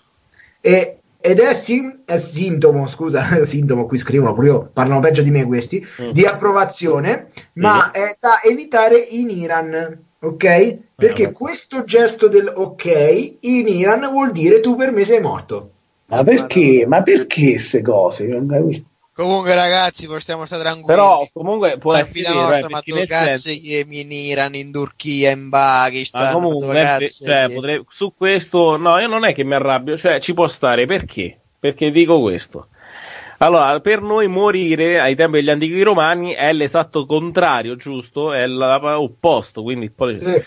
E- ed è, sim- è sintomo, scusa, (laughs) sintomo, qui scrivono, pure io, parlano peggio di me questi, Mm. di approvazione, ma è da evitare in Iran, ok? Perché vabbè. questo gesto del ok in Iran vuol dire tu per me sei morto. Ma perché? Ma perché queste cose? Non capisco. Comunque, ragazzi, possiamo stare tranquilli. Però comunque può la essere vita nostra, eh, ma nel cazzo in Iran, in Turchia, in Pakistan, comunque, cazzo cioè, gli- potrei- su questo, no, io non è che mi arrabbio, cioè ci può stare perché? Perché dico questo. Allora, per noi morire ai tempi degli antichi romani è l'esatto contrario, giusto? È l'opposto, quindi poi- Sì.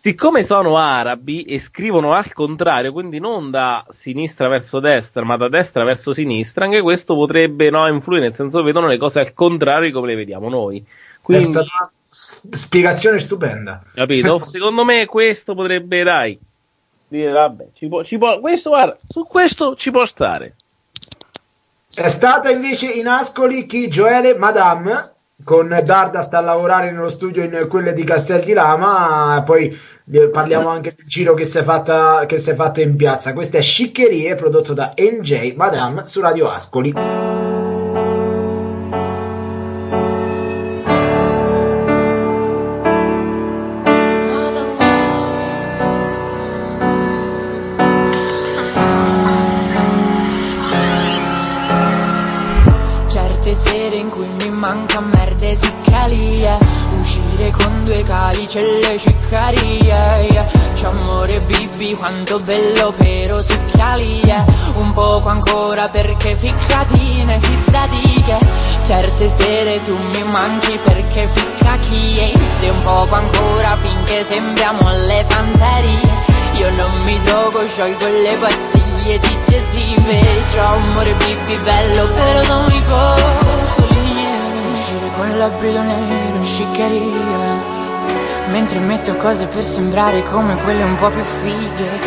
Siccome sono arabi e scrivono al contrario, quindi non da sinistra verso destra, ma da destra verso sinistra, anche questo potrebbe no, influire, nel senso vedono le cose al contrario di come le vediamo noi. È Quindi, stata una spiegazione stupenda. capito? Secondo me questo potrebbe, dai, dire, vabbè, ci può, ci può, questo, guarda, su questo ci può stare. È stata invece in Ascoli chi Gioele Madame con Darda sta a lavorare nello studio in quelle di Castel di Lama poi parliamo anche del giro che si è fatta, che si è fatta in piazza. Questa è Sciccherie prodotto da NJ Madame su Radio Ascoli le ciccarie yeah. Amore bibi quanto bello però succhialia Un poco ancora perché ficcatine fiddatiche Certe sere tu mi manchi perché ficca chi E un poco ancora finché sembriamo alle fanterie io non mi drogo, sciolgo le pastiglie digestive C'ho amore pipi bello, però non mi coccoli Uscire con l'abito nero sciccheria Mentre metto cose per sembrare come quelle un po' più fighe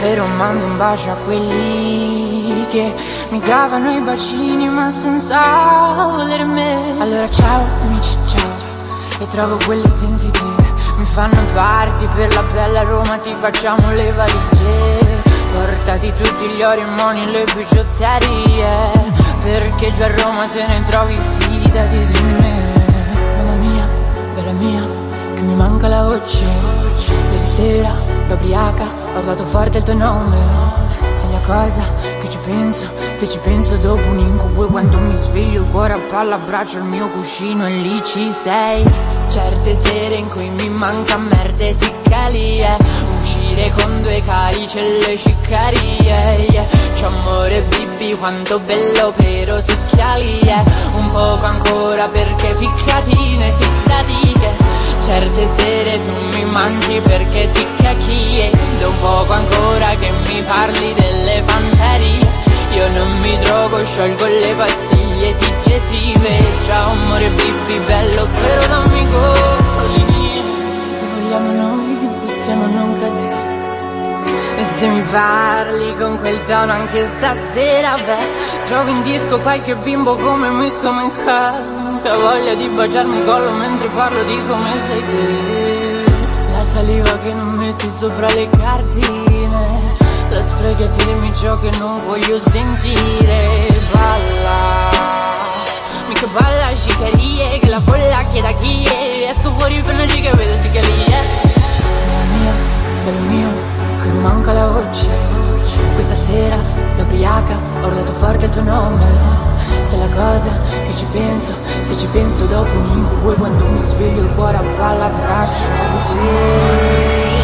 Però mando un bacio a quelli che mi davano i bacini ma senza voler me Allora ciao amici ciao E trovo quelle sensitive mi fanno parti per la bella Roma, ti facciamo le valigie. Portati tutti gli ori, i moni, le bigiotterie. Perché già a Roma te ne trovi, fidati di me. Mamma mia, bella mia, manca la da ubriaca ho urlato forte il tuo nome. Sei la cosa che ci penso, se ci penso dopo un incubo E quando mi sveglio il cuore a palla abbraccio il mio cuscino e lì ci sei. Certe sere in cui mi manca merde siccalie Uscire con due calici e le ciccarie yeah. C'è amore bibi quanto bello però succhiali yeah. Un poco ancora perché ficcatine, ficcatine Certe sere tu mi manchi perché si cacchie Da poco ancora che mi parli delle fanterie Io non mi drogo, sciolgo le pastiglie digestivo Ciao amore bibi bello però dammi goli Se vogliamo noi possiamo non cadere. E se mi parli con quel tono anche stasera, beh, trovo in disco qualche bimbo come me, come ca- che voglia di baciarmi il collo mentre parlo di come sei te. La saliva che non metti sopra le cartine, la sprechi a ciò che non voglio sentire. Balla, mica balla scicarie, che la folla chieda chi è, esco fuori per una giga e vedo si che lì è. Bello mio, che manca la voce Questa sera, da ubriaca, ho urlato forte il tuo nome. Sei la cosa che ci penso, se ci penso dopo un incubo E quando mi sveglio il cuore a palla abbraccio te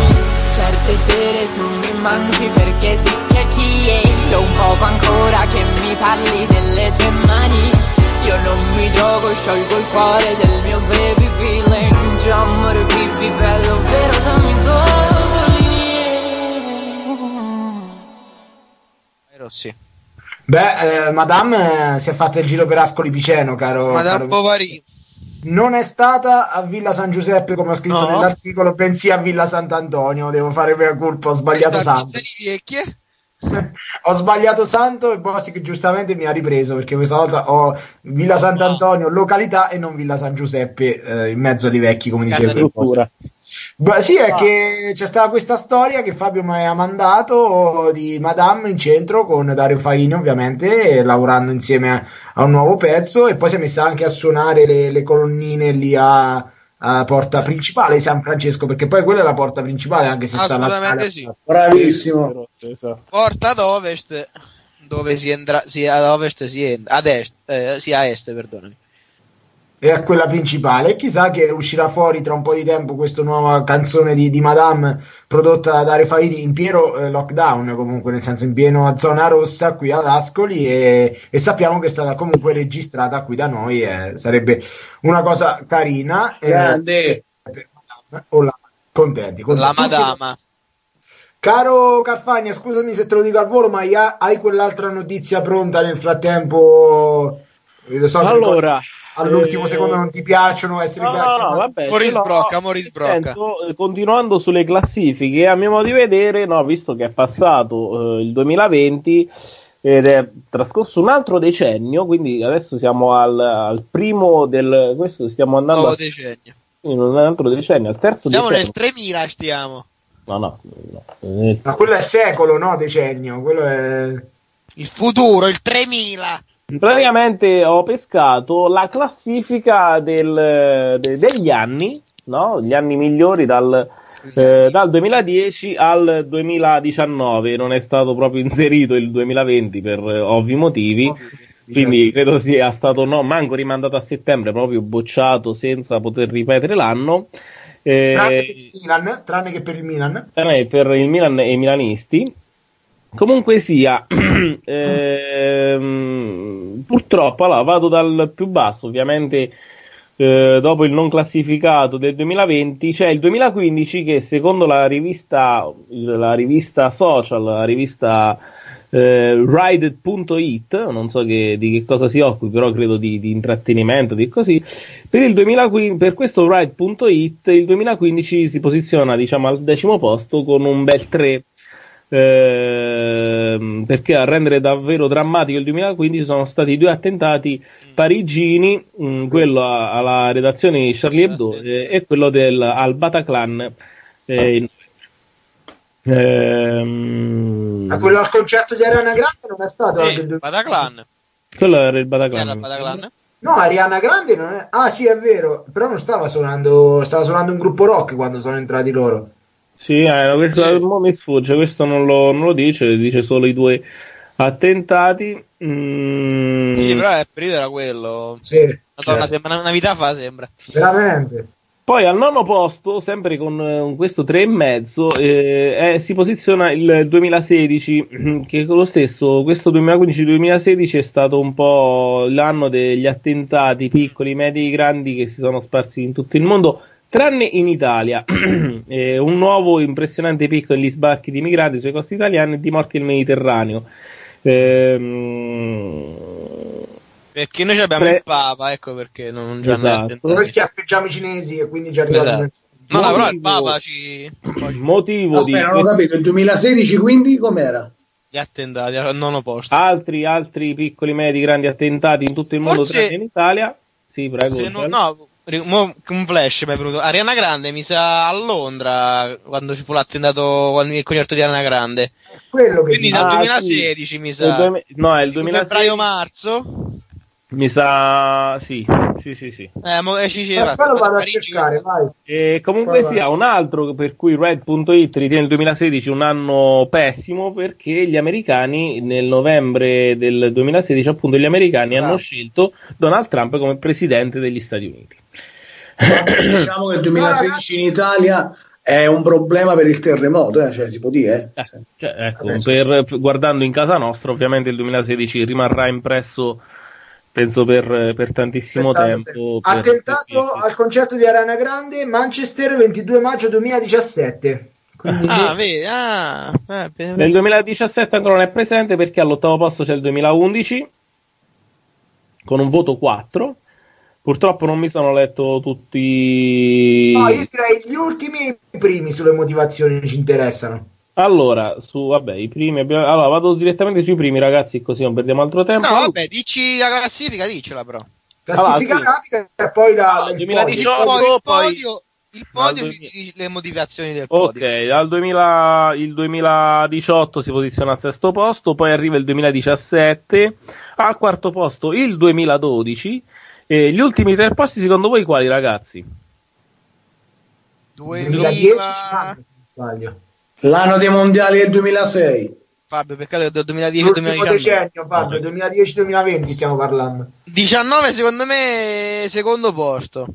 Certe sere tu mi manchi perché si chiacchie Da un poco ancora che mi parli delle tue mani. Io non mi gioco, sciolgo il cuore del mio baby feeling. Già amore bibi bello, vero dammi gol Rossi. Beh, eh, Madame eh, si è fatta il giro per Ascoli Piceno, caro. Madame caro- Bovary. Non è stata a Villa San Giuseppe come ho scritto No. nell'articolo, bensì a Villa Sant'Antonio. Devo fare mia colpa, ho sbagliato santo. (laughs) ho sbagliato santo e Bostic giustamente mi ha ripreso perché questa volta ho Villa Sant'Antonio, località e non Villa San Giuseppe eh, in mezzo ai vecchi, come Casa diceva. Beh, sì, è Ah. che c'è stata questa storia che Fabio mi ha mandato di Madame in centro con Dario Faini, ovviamente, lavorando insieme a, a un nuovo pezzo. E poi si è messa anche a suonare le, le colonnine lì a, a porta principale di San Francesco, perché poi quella è la porta principale, anche se sta la sì. Bravissimo. Porta ad ovest, dove si entra, sì, ad ovest si entra, ad est, eh, sì, a est, perdonami. E a quella principale. E chissà che uscirà fuori tra un po' di tempo questa nuova canzone di, di Madame prodotta da Dario Faini in pieno eh, lockdown, comunque nel senso in pieno zona rossa qui ad Ascoli e, e sappiamo che è stata comunque registrata qui da noi, eh, sarebbe una cosa carina. eh, Grande. per Madame. Oh, la- contenti, contenti. La madama. Caro Carfagna, scusami se te lo dico al volo, ma hai, hai quell'altra notizia pronta nel frattempo? Lo so Allora, cose all'ultimo eh, secondo non ti piacciono essere No, no, chiacchierate. no, vabbè, Mo ce l'ho. risbrocca, mo risbrocca. Nel senso, eh, continuando sulle classifiche, a mio modo di vedere, no, visto che è passato eh, il 2020 ed è trascorso un altro decennio, quindi adesso siamo al, al primo del... questo stiamo andando Nuovo a, decennio. in un altro decennio, al terzo Siamo decennio. nel 3000, stiamo. No, no, no. Eh, Ma quello è secolo, no? Decennio. Quello è. Il futuro, il 3000. Praticamente ho pescato la classifica del- de- degli anni, no? Gli anni migliori dal, eh, dal 2010 al 2019. Non è stato proprio inserito il 2020 per eh, ovvi motivi. Quindi credo sia stato no, manco rimandato a settembre, proprio bocciato senza poter ripetere l'anno. Eh, Tranne che per il Milan, tranne che per il Milan. eh, per il Milan e i milanisti. Comunque sia, (clears throat) ehm, purtroppo allora, vado dal più basso, ovviamente eh, dopo il non classificato del 2020 c'è il 2015 che secondo la rivista, la rivista social, la rivista eh, Ride.it, non so che- di che cosa si occupi, però credo di, di intrattenimento, di così. Per, il 2015, per questo Ride.it il 2015 si posiziona diciamo al decimo posto con un bel 3. Ehm, perché a rendere davvero drammatico il 2015 sono stati due attentati parigini, mh, quello a- alla redazione di Charlie Hebdo eh, e quello del, al Bataclan. eh, in- Ehm, Ma quello al concerto di Ariana Grande non è stato il Sì, due- Bataclan. quello era il era Bataclan. il Bataclan? No, Ariana Grande non è. Ah, sì, è vero. Però non stava suonando. Stava suonando un gruppo rock quando sono entrati loro. Sì, eh, questo mo mi sfugge, questo non lo, non lo dice, dice solo i due attentati. Mm, Sì, però il periodo era quello. Sì, Madonna, certo. sembra una vita fa, sembra. veramente. Poi al nono posto, sempre con eh, questo 3,5, eh, eh, si posiziona il 2016, che con lo stesso, questo 2015-2016 è stato un po' l'anno degli attentati piccoli, medi, grandi che si sono sparsi in tutto il mondo, tranne in Italia. (clears throat) Eh, un nuovo impressionante picco negli sbarchi di migranti sulle coste italiane e di morti nel Mediterraneo. Ehm, Perché noi abbiamo Tre- il Papa, ecco perché non ci hanno Esatto. attentati. Noi schiaffeggiamo i cinesi e quindi ci arriviamo. Esatto. No, no, però il Papa ci... motivo di Aspetta, non ho capito, il 2016 quindi com'era? Gli attentati al nono posto. altri, altri piccoli, medi, grandi attentati in tutto il mondo, Forse- tranne in Italia. Sì, prego. Se non- Gianni. no, ri- mo- un flash mi è venuto. Ariana Grande mi sa a Londra quando ci fu l'attentato con il concerto di Ariana Grande. Quello che Quindi dal Ah, 2016 mi Il sa. duemi- no, è il Tipo 2016. Febbraio-marzo. Mi sa, sì, sì, sì, sì. Eh, mo, eh, ci ci- Eh, lo vado a cercare, vai. E comunque Poi sia vai. un altro per cui Red.it ritiene il 2016 un anno pessimo perché gli americani nel novembre del 2016 appunto gli americani Bravo. hanno scelto Donald Trump come presidente degli Stati Uniti. diciamo che (coughs) il 2016 in Italia è un problema per il terremoto, eh, cioè si può dire. eh. Eh, cioè, ecco, Vabbè, per- per- guardando in casa nostra, ovviamente il 2016 rimarrà impresso, penso, per, per tantissimo Aspettate. tempo. per- Attentato per- al concerto di Ariana Grande, Manchester, 22 maggio 2017. Quindi Ah, vedi, ah, eh, Nel 2017 ancora non è presente perché all'ottavo posto c'è il 2011 con un voto 4. Purtroppo non mi sono letto tutti. no, io direi gli ultimi e i primi sulle motivazioni ci interessano. Allora, su, vabbè, i primi abbiamo- Allora, vado direttamente sui primi, ragazzi, così non perdiamo altro tempo. No, vabbè, dici la classifica, dicela però. Classifica Allora, grafica e poi la, Allora, il 2018 podio. Il, po- il poi- podio, il podio ci le motivazioni del Ok, podio. dal 2000 il 2018 si posiziona al sesto posto, poi arriva il 2017, al quarto posto il 2012. E gli ultimi tre posti, secondo voi, quali, ragazzi? 2010 2000... se non sbaglio. L'anno dei mondiali del 2006. Fabio, peccato che del L'ultimo 2010-2019. decennio, Fabio, 2010-2020 stiamo parlando. 19 secondo me secondo posto.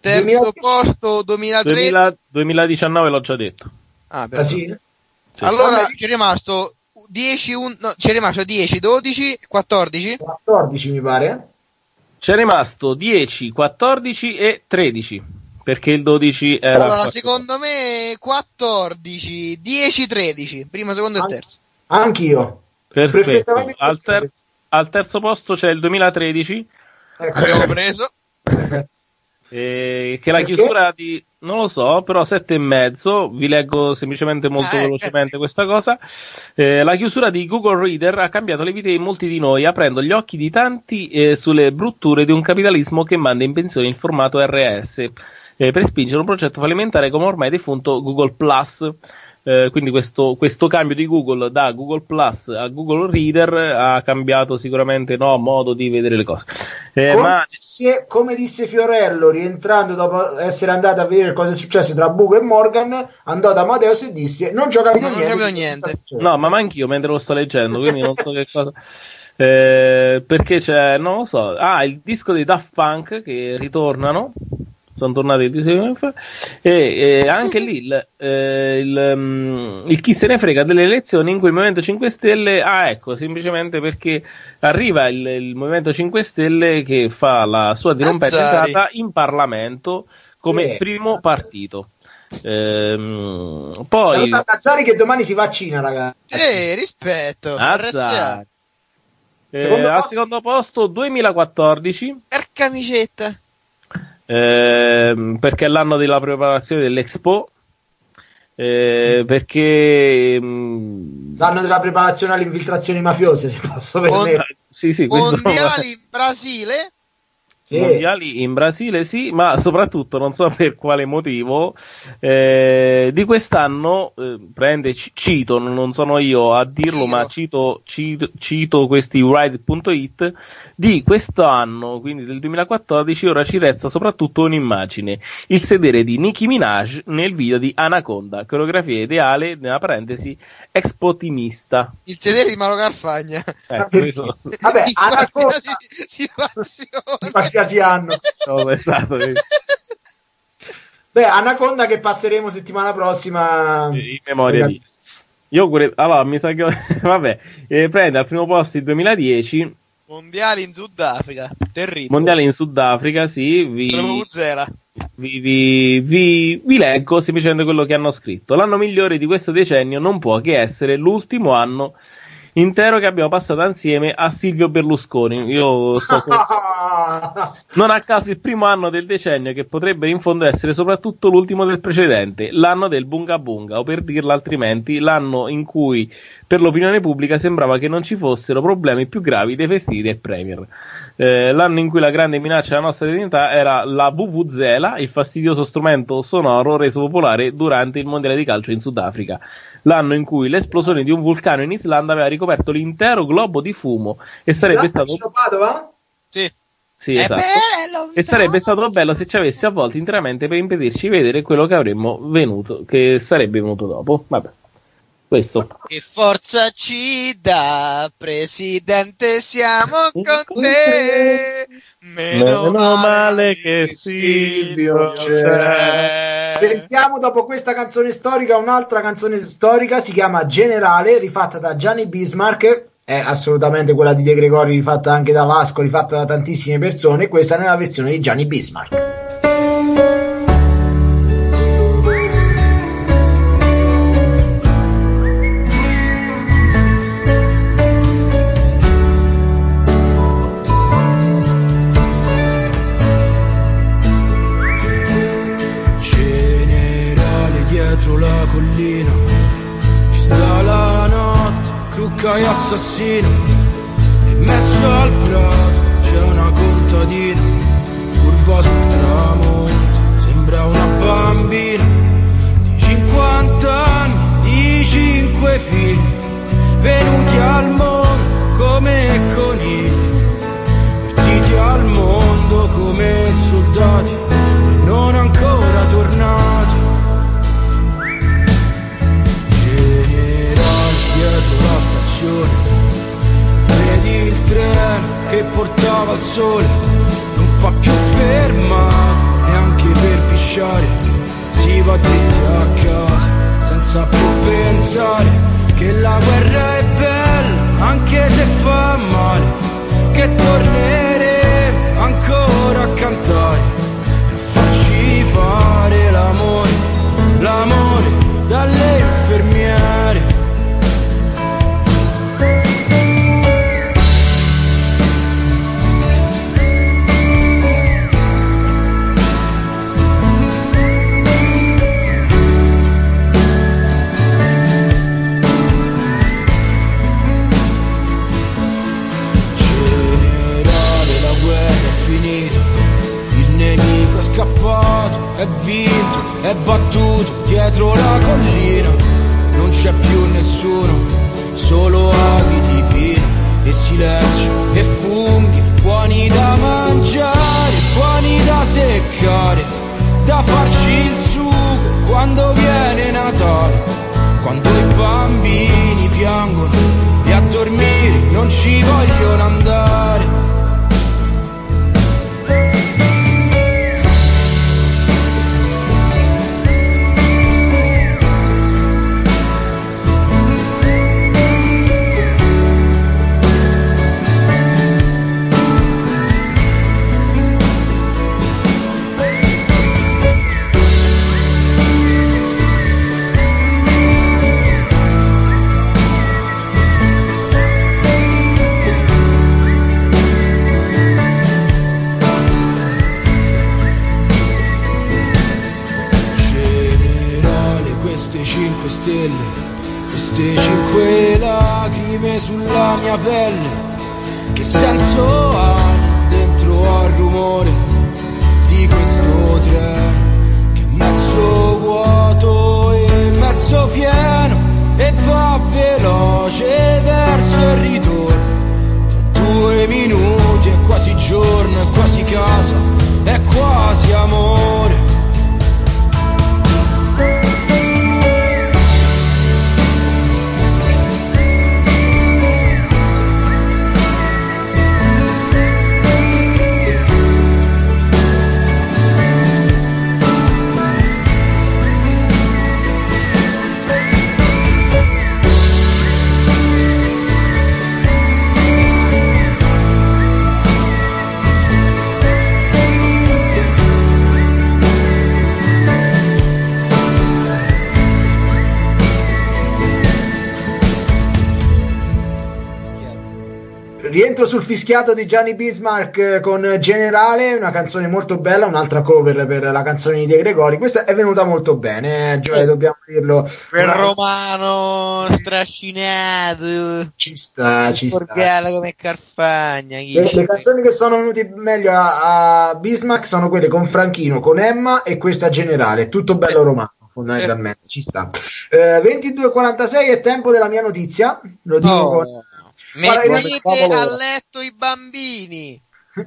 Terzo 2010. posto 2013. 2000 2019 l'ho già detto. Ah, Ah, perfetto. sì? Allora Vabbè. ci è rimasto 10, un- no, ci è rimasto 10, 12, 14. 14 mi pare. C'è rimasto 10, 14 e 13. Perché il 12 era. Allora, quattro. secondo me 14, 10, 13, primo, secondo e An- terzo. Anch'io. Perfetto. Perfettamente Al, ter- al terzo posto c'è il 2013. Ecco. Abbiamo preso. eh, che la Perché? chiusura di non lo so, però sette e mezzo. Vi leggo semplicemente molto Ah, eh, velocemente eh. questa cosa. Eh, la chiusura di Google Reader ha cambiato le vite di molti di noi, aprendo gli occhi di tanti eh, sulle brutture di un capitalismo che manda in pensione il formato RS eh, per spingere un progetto fallimentare come ormai defunto Google Plus. Eh, quindi questo, questo cambio di Google da Google Plus a Google Reader ha cambiato sicuramente no, modo di vedere le cose. Eh, come, ma disse, come disse Fiorello, rientrando dopo essere andato a vedere cosa è successo tra Bugo e Morgan, andò da Amadeus e disse: Non ci ho capito Non niente. niente." questa storia." No, ma anch'io mentre lo sto leggendo, quindi non so (laughs) che cosa. Eh, perché c'è, non lo so. Ah, il disco dei Daft Punk che ritornano. Sono tornati fa. E, e anche lì il, eh, il, mm, il chi se ne frega delle elezioni in cui il Movimento 5 Stelle. Ah, ecco, semplicemente perché arriva il, il Movimento 5 Stelle che fa la sua dirompente entrata in Parlamento come Eh. primo partito. Ehm, poi. Saluta Nazzari che domani si vaccina, ragazzi. Eh, rispetto. RSA. Azzar. Eh, Secondo al posto- secondo posto 2014 Per camicetta. Ehm, perché è l'anno della preparazione dell'Expo eh, perché mm, L'anno della preparazione alle infiltrazioni mafiose, se posso permettere. sì, sì, questo- Mondiali in (laughs) Brasile. Sì. mondiali in Brasile sì, ma soprattutto non so (laughs) per quale motivo eh, di quest'anno eh, prende, ci- cito, non sono io a dirlo, ma cito, cito, cito questi ride.it di quest'anno, quindi del 2014, ora ci resta soprattutto un'immagine, il sedere di Nicki Minaj nel video di Anaconda, coreografia ideale, nella parentesi, expotimista. Il sedere di Mauro Carfagna. Questo- Vabbè, in Anaconda situazione. Qualsiasi anno. (laughs) no, esatto, eh. Beh, Anaconda che passeremo settimana prossima. in memoria di. Io pure, allora mi sa che (laughs) vabbè, eh, prende al primo posto il 2010, Mondiali in Sudafrica. Terribile. mondiale in Sudafrica, sì, vi, vi, vi, vi, vi leggo semplicemente quello che hanno scritto. L'anno migliore di questo decennio non può che essere l'ultimo anno intero che abbiamo passato insieme a Silvio Berlusconi. Io sto (laughs) Non a caso il primo anno del decennio che potrebbe in fondo essere soprattutto l'ultimo del precedente, l'anno del bunga bunga, o per dirla altrimenti, l'anno in cui per l'opinione pubblica sembrava che non ci fossero problemi più gravi dei festini del Premier. Eh, l'anno in cui la grande minaccia alla nostra identità era la Vuvuzela, il fastidioso strumento sonoro reso popolare durante il mondiale di calcio in Sudafrica. L'anno in cui l'esplosione di un vulcano in Islanda aveva ricoperto l'intero globo di fumo e sarebbe Islanda, stato Padova? Sì. sì, È esatto. bello, E sarebbe stato bello se ci avessi avvolto interamente per impedirci di vedere quello che avremmo venuto, che sarebbe venuto dopo. Vabbè, questo. Che forza ci dà, presidente, siamo con te. Meno, Meno male che Silvio c'è. Sentiamo dopo questa canzone storica un'altra canzone storica, si chiama Generale, rifatta da Gianni Bismarck, è assolutamente quella di De Gregori, rifatta anche da Vasco, rifatta da tantissime persone, questa nella versione di Gianni Bismarck. E assassino In mezzo al prato c'è una contadina Curva sul tramonto, sembra una bambina Di 50 anni, di 5 figli Venuti al mondo portava al sole, non fa più fermate neanche per pisciare, si va dritti a casa senza più pensare che la guerra è bella anche se fa male che torneremo ancora a cantare e a farci fare l'amore, l'amore dalle infermiere. È vinto, è battuto dietro la collina, non c'è più nessuno, solo aghi di pino e silenzio e funghi, buoni da mangiare, buoni da seccare, da farci il sugo quando viene Natale, quando i bambini piangono e a dormire non ci vogliono andare. Pelle, che senso hanno dentro al rumore di questo treno che è mezzo vuoto e mezzo pieno e va veloce verso il ritorno. Tra due minuti è quasi giorno, è quasi casa, è quasi amore. Sul fischiato di Gianni Bismarck eh, con Generale, una canzone molto bella, un'altra cover per la canzone di De Gregori. Questa è venuta molto bene, eh, Gioia, dobbiamo dirlo. Per Una- romano strascinato. Ci sta, ci sta. Come Carfagna. Le, le canzoni che sono venute meglio a, a Bismarck sono quelle con Franchino, con Emma e questa generale, tutto bello romano fondamentalmente, ci sta. Eh, 22.46 è tempo della mia notizia, lo dico No. con... Mettete a letto i bambini.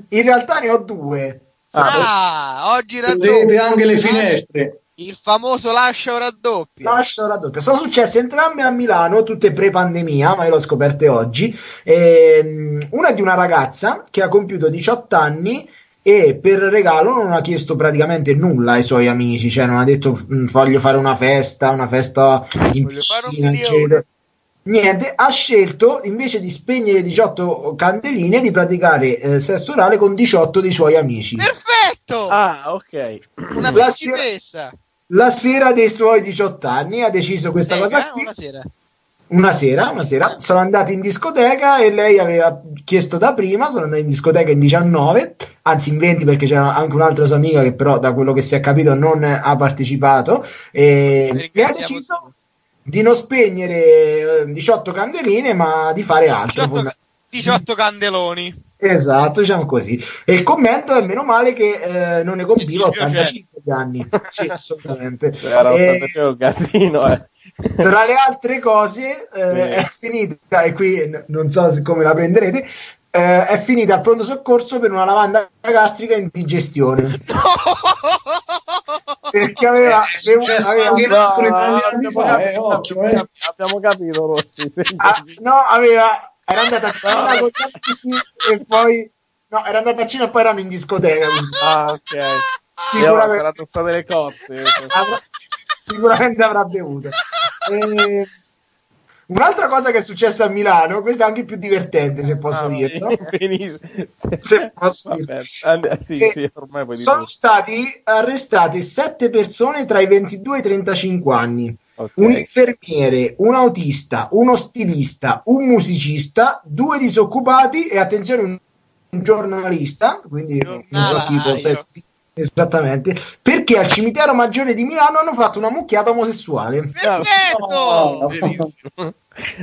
in realtà ne ho due. Ah, oggi Vedete raddoppio. anche le Lascia- finestre. Il famoso lascia o raddoppia. Lascio raddoppio. Sono successe entrambe a Milano, tutte pre-pandemia, ma io l'ho scoperte oggi. Ehm, una è di una ragazza che ha compiuto 18 anni e per regalo non ha chiesto praticamente nulla ai suoi amici, cioè non ha detto "Mm, voglio fare una festa, una festa in Voglio fare un piscina, milione." eccetera. Niente, ha scelto invece di spegnere 18 candeline di praticare eh, sesso orale con 18 dei suoi amici. Perfetto! Ah, ok. Una La sera- principessa. La sera dei suoi 18 anni ha deciso questa Sega, cosa qui. una sera. Una sera, una sera, sono andati in discoteca e lei aveva chiesto da prima, sono andati in discoteca in 19, anzi in 20 perché c'era anche un'altra sua amica che però da quello che si è capito non ha partecipato e, e ha deciso di non spegnere eh, 18 candeline ma di fare altro. 18, fonda- 18 candeloni. Esatto, diciamo così. E il commento è meno male che eh, non ne compiva Silvio c'è. 85 di anni. (laughs) Sì, assolutamente. Era E- un casino, eh. (laughs) tra le altre cose eh, è finita e qui n- non so come la prenderete eh, è finita al pronto soccorso per una lavanda gastrica in digestione (laughs) perché aveva, È successo aveva- anche in altri abbiamo fa, capito, eh, occhio, eh. abbiamo- capito, Rossi. ah, no aveva era andata a cena con gli e poi no era andata a cena e poi erano in discoteca Ah, ok. Sicuramente, avrà, sicuramente avrà bevuto Eh, un'altra cosa che è successa a Milano questa è anche più divertente se posso Ah, dirlo (laughs) Benissimo. Se posso Vabbè, dirlo. and- sì, sì, ormai puoi sono dire. stati arrestate sette persone tra i 22 e i 35 anni. Ok. Un infermiere, un autista, uno stilista, un musicista, due disoccupati e attenzione un, giornalista, quindi non so tipo Giornalaio. se- esattamente, perché al cimitero maggiore di Milano hanno fatto una mucchiata omosessuale. Perfetto! Benissimo.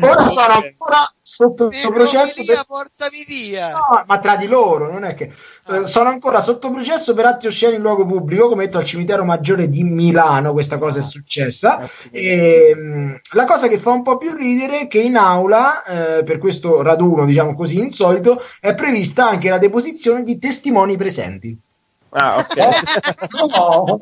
Ora sono ancora sotto Mi processo via, per portami via. No, ma tra di loro, non è che eh, sono ancora sotto processo per atti osceni in luogo pubblico, come detto al cimitero maggiore di Milano, questa cosa è successa. E, mh, la cosa che fa un po' più ridere è che in aula, eh, per questo raduno, diciamo così, insolito, è prevista anche la deposizione di testimoni presenti. Ah, (laughs) ok. No.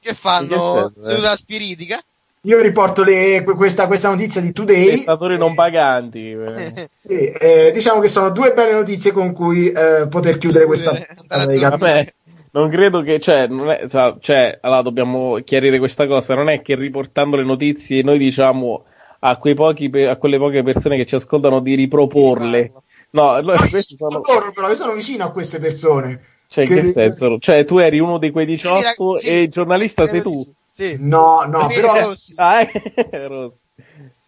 Che fanno? Che senso, eh? Seduta spiritica? Io riporto le- que- questa, questa notizia di Today. Spettatori non paganti. eh. (laughs) Sì, eh, diciamo che sono due belle notizie con cui eh, poter chiudere questa Vabbè, non credo che, cioè, non è, cioè, cioè, allora dobbiamo chiarire questa cosa. Non è che riportando le notizie noi diciamo a, quei pochi, a quelle poche persone che ci ascoltano di riproporle. No, No, questi sono, loro, però io sono vicino a queste persone. Cioè, in che- che senso? Cioè, tu eri uno dei quei 18 Sì, e il giornalista sei tu. di sì. Sì. No, no, però Rossi. Ah, eh? (laughs) Rossi.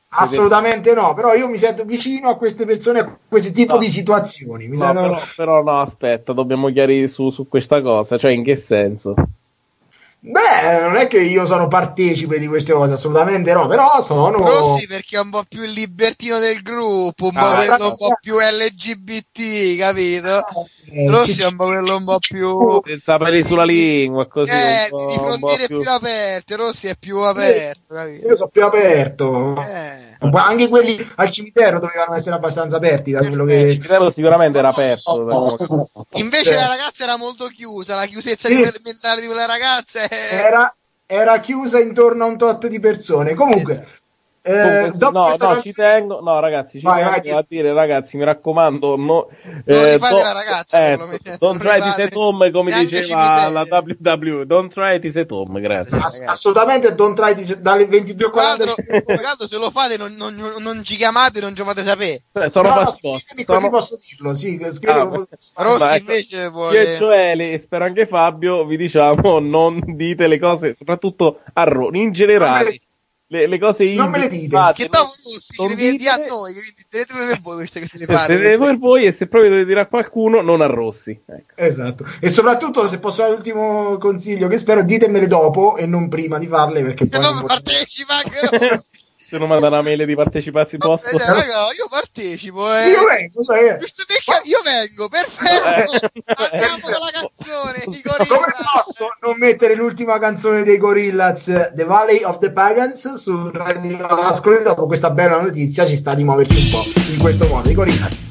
assolutamente no, però io mi sento vicino a queste persone, a questo tipo No. di situazioni. Mi No, sento- però, però no, aspetta, dobbiamo chiarire su, su questa cosa. Cioè, in che senso? Beh, non è che io sono partecipe di queste cose, assolutamente no, però sono... Rossi perché è un po' più il libertino del gruppo, un po' Ah, quello un po' più LGBT, capito? Eh, Rossi è un po' quello un po' più... Senza peli sulla lingua, così. Eh, di frontiere più- più aperte, Rossi è più aperto, capito? Io sono più aperto. Eh. Anche quelli al cimitero dovevano essere abbastanza aperti da quello Il che... cimitero sicuramente era aperto. Oh, (laughs) Invece Cioè, la ragazza era molto chiusa, la chiusezza Sì. mentale di quella ragazza è... era, era chiusa intorno a un tot di persone. Comunque, eh, dopo no, no, canzone- ci tengo, no, ragazzi, ci Vai, tengo vai, a dire, ragazzi, mi raccomando, no, Non eh, do- la ragazza, eh, don't non try to say Tom, come Neanche diceva la. WW, don't try to say Tom, grazie. Ass- assolutamente don't try di- dalle 22.40 Quadro, quadro, se lo fate non, non, non ci chiamate, non ci fate sapere. Cioè, sono No, no, scrivetemi così sono- posso dirlo. Sì, Ah, Rossi Vai. invece Io e vuole... Gioele e spero anche Fabio vi diciamo non dite le cose, soprattutto a Ro, in generale. Le, le cose Non me le dite. inventate, Che dopo ci deve dire a noi, quindi tenetele per voi queste che se le fate. queste. per voi e se proprio dovete dire a qualcuno, non a Rossi. Ecco. Esatto. E soprattutto, se posso dare l'ultimo consiglio, che spero, ditemele dopo e non prima di farle, perché Se poi... no non partecipa anche Rossi. (laughs) Se non manda una mail di parteciparsi posto. Eh, raga, io partecipo, eh. Io vengo, sai, io vengo, perfetto. Eh. Andiamo con la canzone, i Come Gorillaz. posso non mettere l'ultima canzone dei Gorillaz, The Valley of the Pagans, su Radio Ascoli? Dopo questa bella notizia ci sta di muoverci un po' in questo modo. I Gorillaz.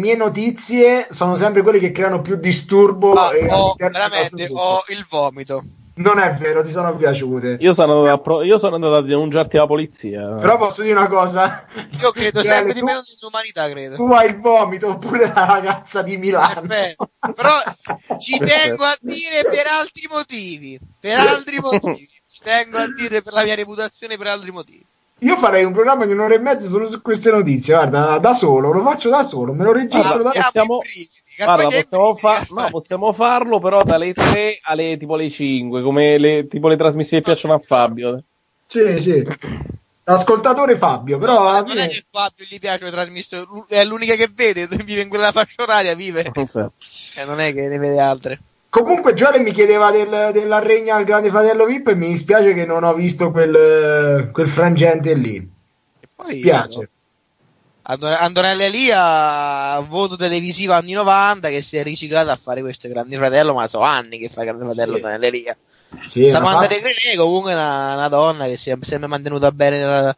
Mie notizie sono sempre quelle che creano più disturbo. Ma del veramente, ho il vomito. Non è vero, ti sono piaciute. Io sono, andato a pro- io sono andato a denunciarti alla polizia. Però posso dire una cosa? Io credo Cioè, sempre di tu- meno nell'umanità, credo. Tu hai il vomito oppure la ragazza di Milano. Perfetto. Però ci tengo a dire per altri motivi. Per altri motivi. Ci tengo a dire per la mia reputazione per altri motivi. Io farei un programma di un'ora e mezza solo su queste notizie, guarda, da solo, lo faccio da solo, me lo registro Guarda, da possiamo, guarda, possiamo, fa- no, possiamo farlo però dalle 3 alle tipo le 5, come le, tipo le trasmissioni che piacciono a Fabio. Sì, sì. Ascoltatore Fabio, però alla Non è che Fabio gli piace le trasmissioni, è l'unica che vede, (laughs) vive in quella fascia oraria, vive. E non è che ne vede altre. Comunque Giore mi chiedeva del, della regna al grande fratello VIP e mi dispiace che non ho visto quel, quel frangente lì. Poi, Spiace. Andor- Antonella Elia, voto televisivo anni 90, che si è riciclata a fare questo Grande Fratello, ma so anni che fa Grande Fratello Antonella Elia. Sì, Samantha ma- De Grele comunque è una, una donna che si è sempre mantenuta bene nella,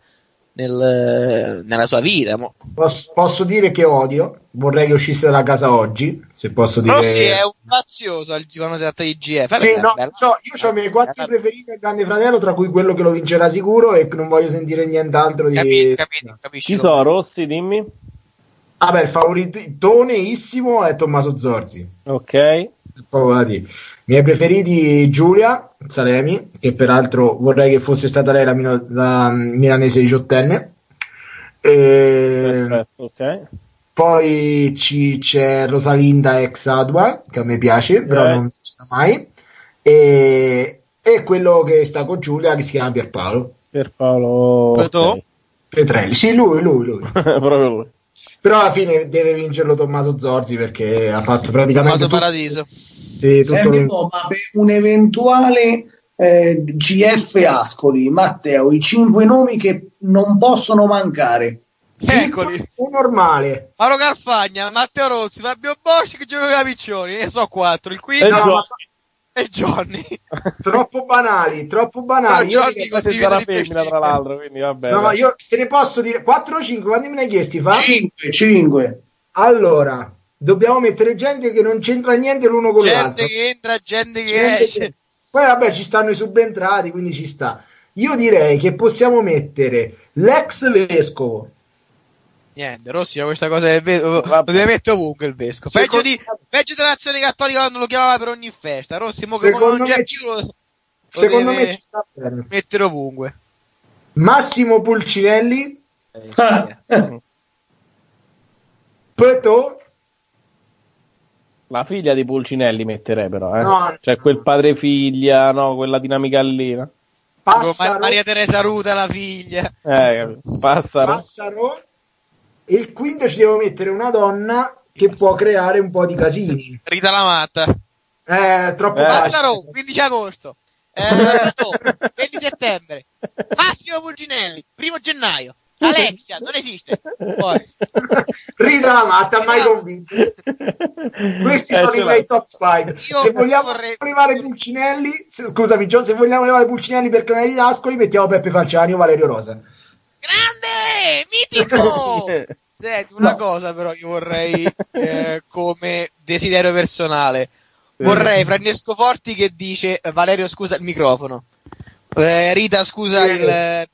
nel- nella sua vita. mo. Posso, posso dire che odio, vorrei che uscisse dalla casa oggi, se posso dire... Però sì, è un quando si tratta di GF. Sì, no, bella- so, io ho i miei quattro preferiti al Grande Fratello, tra cui quello che lo vincerà sicuro e che non voglio sentire nient'altro di... Ci sono Rossi, dimmi. Vabbè, il favoritoneissimo è Tommaso Zorzi. Ok. Miei preferiti Giulia Salemi, che peraltro vorrei che fosse stata lei la, mino- la milanese diciottenne. E Perfetto, ok. poi ci- c'è Rosalinda ex Adua, che a me piace, però Eh. non c'è mai. E, e quello che sta con Giulia, che si chiama Pierpaolo. Pierpaolo Petrelli, sì, lui, lui, lui. (laughs) Proprio lui. Però alla fine deve vincerlo Tommaso Zorzi perché ha fatto praticamente Tommaso tutto- Paradiso. sì, tutto Senti un po', ma per un eventuale eh, GF Ascoli, Matteo, i cinque nomi che non possono mancare. Eccoli. Un normale. Mauro Carfagna, Matteo Rossi, Fabio Bosci, Giorgio Capiccioni. Ne so quattro. Il quinto E Gio- è Johnny. (laughs) troppo banali, troppo banali. No, Io Johnny sarà femmina, tra l'altro, quindi vabbè. No, dai. io te ne posso dire 4 o 5, quanti me ne hai chiesti? Fa? 5, 5. Allora, dobbiamo mettere gente che non c'entra niente l'uno con l'altro. Gente che entra, gente che Gente esce. che- Poi vabbè, ci stanno i subentrati, quindi ci sta. Io direi che possiamo mettere l'ex vescovo. Niente, Rossi questa cosa del vescovo. Lo deve mettere ovunque il vescovo. Peggio, di, peggio dell'azione cattolica quando lo chiamava per ogni festa. Rossi, mo che non c'è me più, lo, lo Secondo deve me ci sta bene. mettere ovunque. Massimo Pulcinelli. Petò. La figlia di Pulcinelli metterei però, eh. No. Cioè quel padre-figlia, no, quella dinamica lì. Ma- Maria Teresa Ruta, la figlia. Eh. Passaro. Passaro. E il quinto ci devo mettere una donna che può creare un po' di casini. Rita la matta. Eh, troppo Eh. Passaro, 15 agosto. Eh, Petò, 20 settembre. Massimo Pulcinelli, primo gennaio. Alexia, non esiste. Poi. Rita la matta, mai convinto. Questi Eh, sono i l'ha. miei top 5. Io Se vogliamo vorrei- levare Pulcinelli, se- scusami, Gio, se vogliamo levare Pulcinelli per canale di Ascoli, mettiamo Peppe Falciani o Valerio Rosa. Grande! Mitico! (laughs) Senti, una cosa però io vorrei eh, (laughs) come desiderio personale. Vorrei Francesco Forti che dice Valerio scusa il microfono. Eh, Rita scusa Sì. il...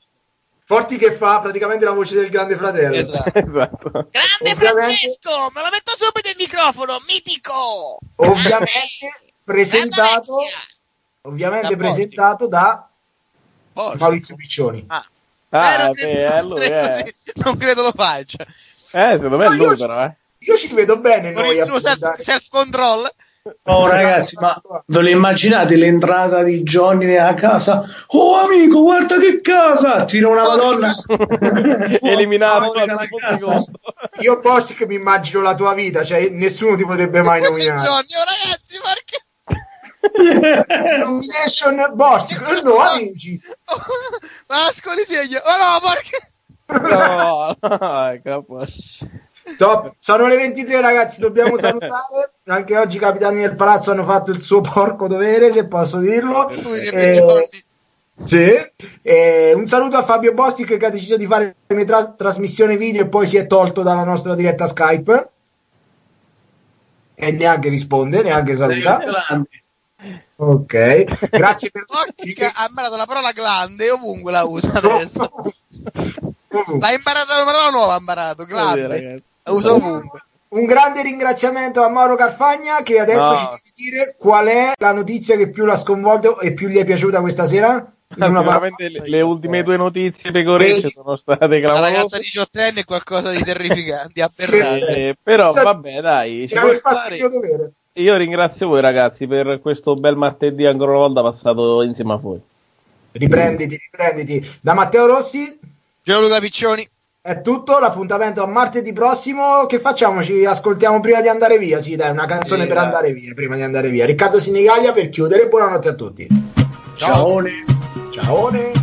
Forti che fa praticamente la voce del grande fratello. Esatto. (laughs) esatto. Grande Ovviamente- Francesco! Me lo metto subito il microfono! Mitico! Ovviamente presentato, ovviamente Da presentato da. Maurizio Piccioni. Ah, Ah, eh, non, beh, credo, è non, lui, credo, eh. sì, non credo lo faccia. Eh, secondo me è No, io lui ci- però, eh. Io ci vedo bene Con noi il suo self, self-control. Oh ragazzi, ma ve lo immaginate l'entrata di Johnny nella casa? Oh amico, guarda che casa! Tira una madonna. Eliminato dalla casa. Io Bosch che mi immagino la tua vita, cioè nessuno ti potrebbe mai nominare. Johnny, oh ragazzi, perché... (laughs) Nomination Bosch, no amici. (laughs) Ascoli segno. Oh no, perché... No, no. Top. Sono le 23 ragazzi, dobbiamo (laughs) salutare. Anche oggi i capitani del palazzo hanno fatto il suo porco dovere, se posso dirlo. Eh. Sì. Eh, un saluto a Fabio Bostic che ha deciso di fare una tra- trasmissione video e poi si è tolto dalla nostra diretta Skype. E neanche risponde, neanche saluta. Ok, (laughs) grazie per Bostic ha imparato la parola glande ovunque la usa adesso. L'ha imparata una parola nuova, ha imparato, glande. La usa ovunque. Un grande ringraziamento a Mauro Carfagna che adesso No. ci deve dire qual è la notizia che più l'ha sconvolto e più gli è piaciuta questa sera. Sicuramente le, le ultime due notizie pecorecce sono state La clamorose. ragazza diciottenne è qualcosa di terrificante, (laughs) aberrante. Eh, però vabbè, dai, ci può stare. il mio dovere. Io ringrazio voi ragazzi per questo bel martedì ancora una volta passato insieme a voi. Riprenditi, riprenditi. Da Matteo Rossi Gianluca Piccioni. è tutto. L'appuntamento a martedì prossimo. Che facciamo? Ci ascoltiamo prima di andare via? Sì, dai, una canzone Sì, per dai. andare via. Prima di andare via. Riccardo Sinigaglia per chiudere. Buonanotte a tutti. Ciao. Ciao. Con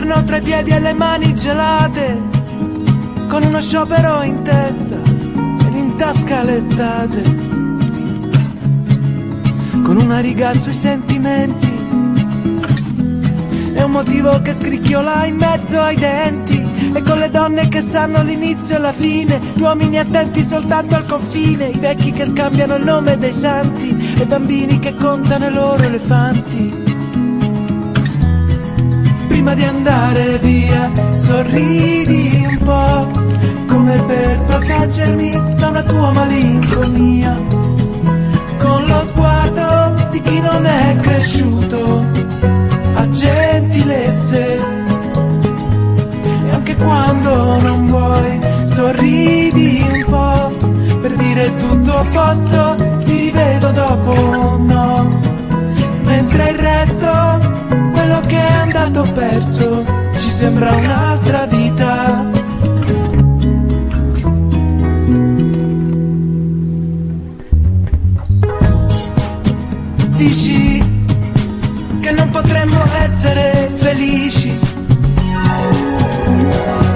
l'inverno tra i piedi e le mani gelate, con uno sciopero in testa ed in tasca l'estate, con una riga sui sentimenti e un motivo che scricchiola in mezzo ai denti. E con le donne che sanno l'inizio e la fine, gli uomini attenti soltanto al confine, i vecchi che scambiano il nome dei santi, e i bambini che contano i loro elefanti prima di andare via sorridi un po' come per proteggermi da una tua malinconia. Con lo sguardo di chi non è cresciuto a gentilezze. E anche quando non vuoi sorridi un po' per dire tutto a posto ti rivedo dopo no. Mentre il resto che è andato perso ci sembra un'altra vita. Dici che non potremmo essere felici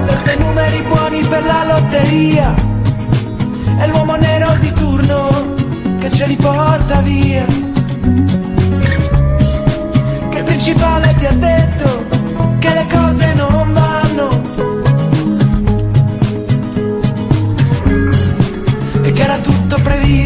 senza i numeri buoni per la lotteria. È l'uomo nero di turno che ce li porta via principale ti ha detto che le cose non vanno e che era tutto previsto.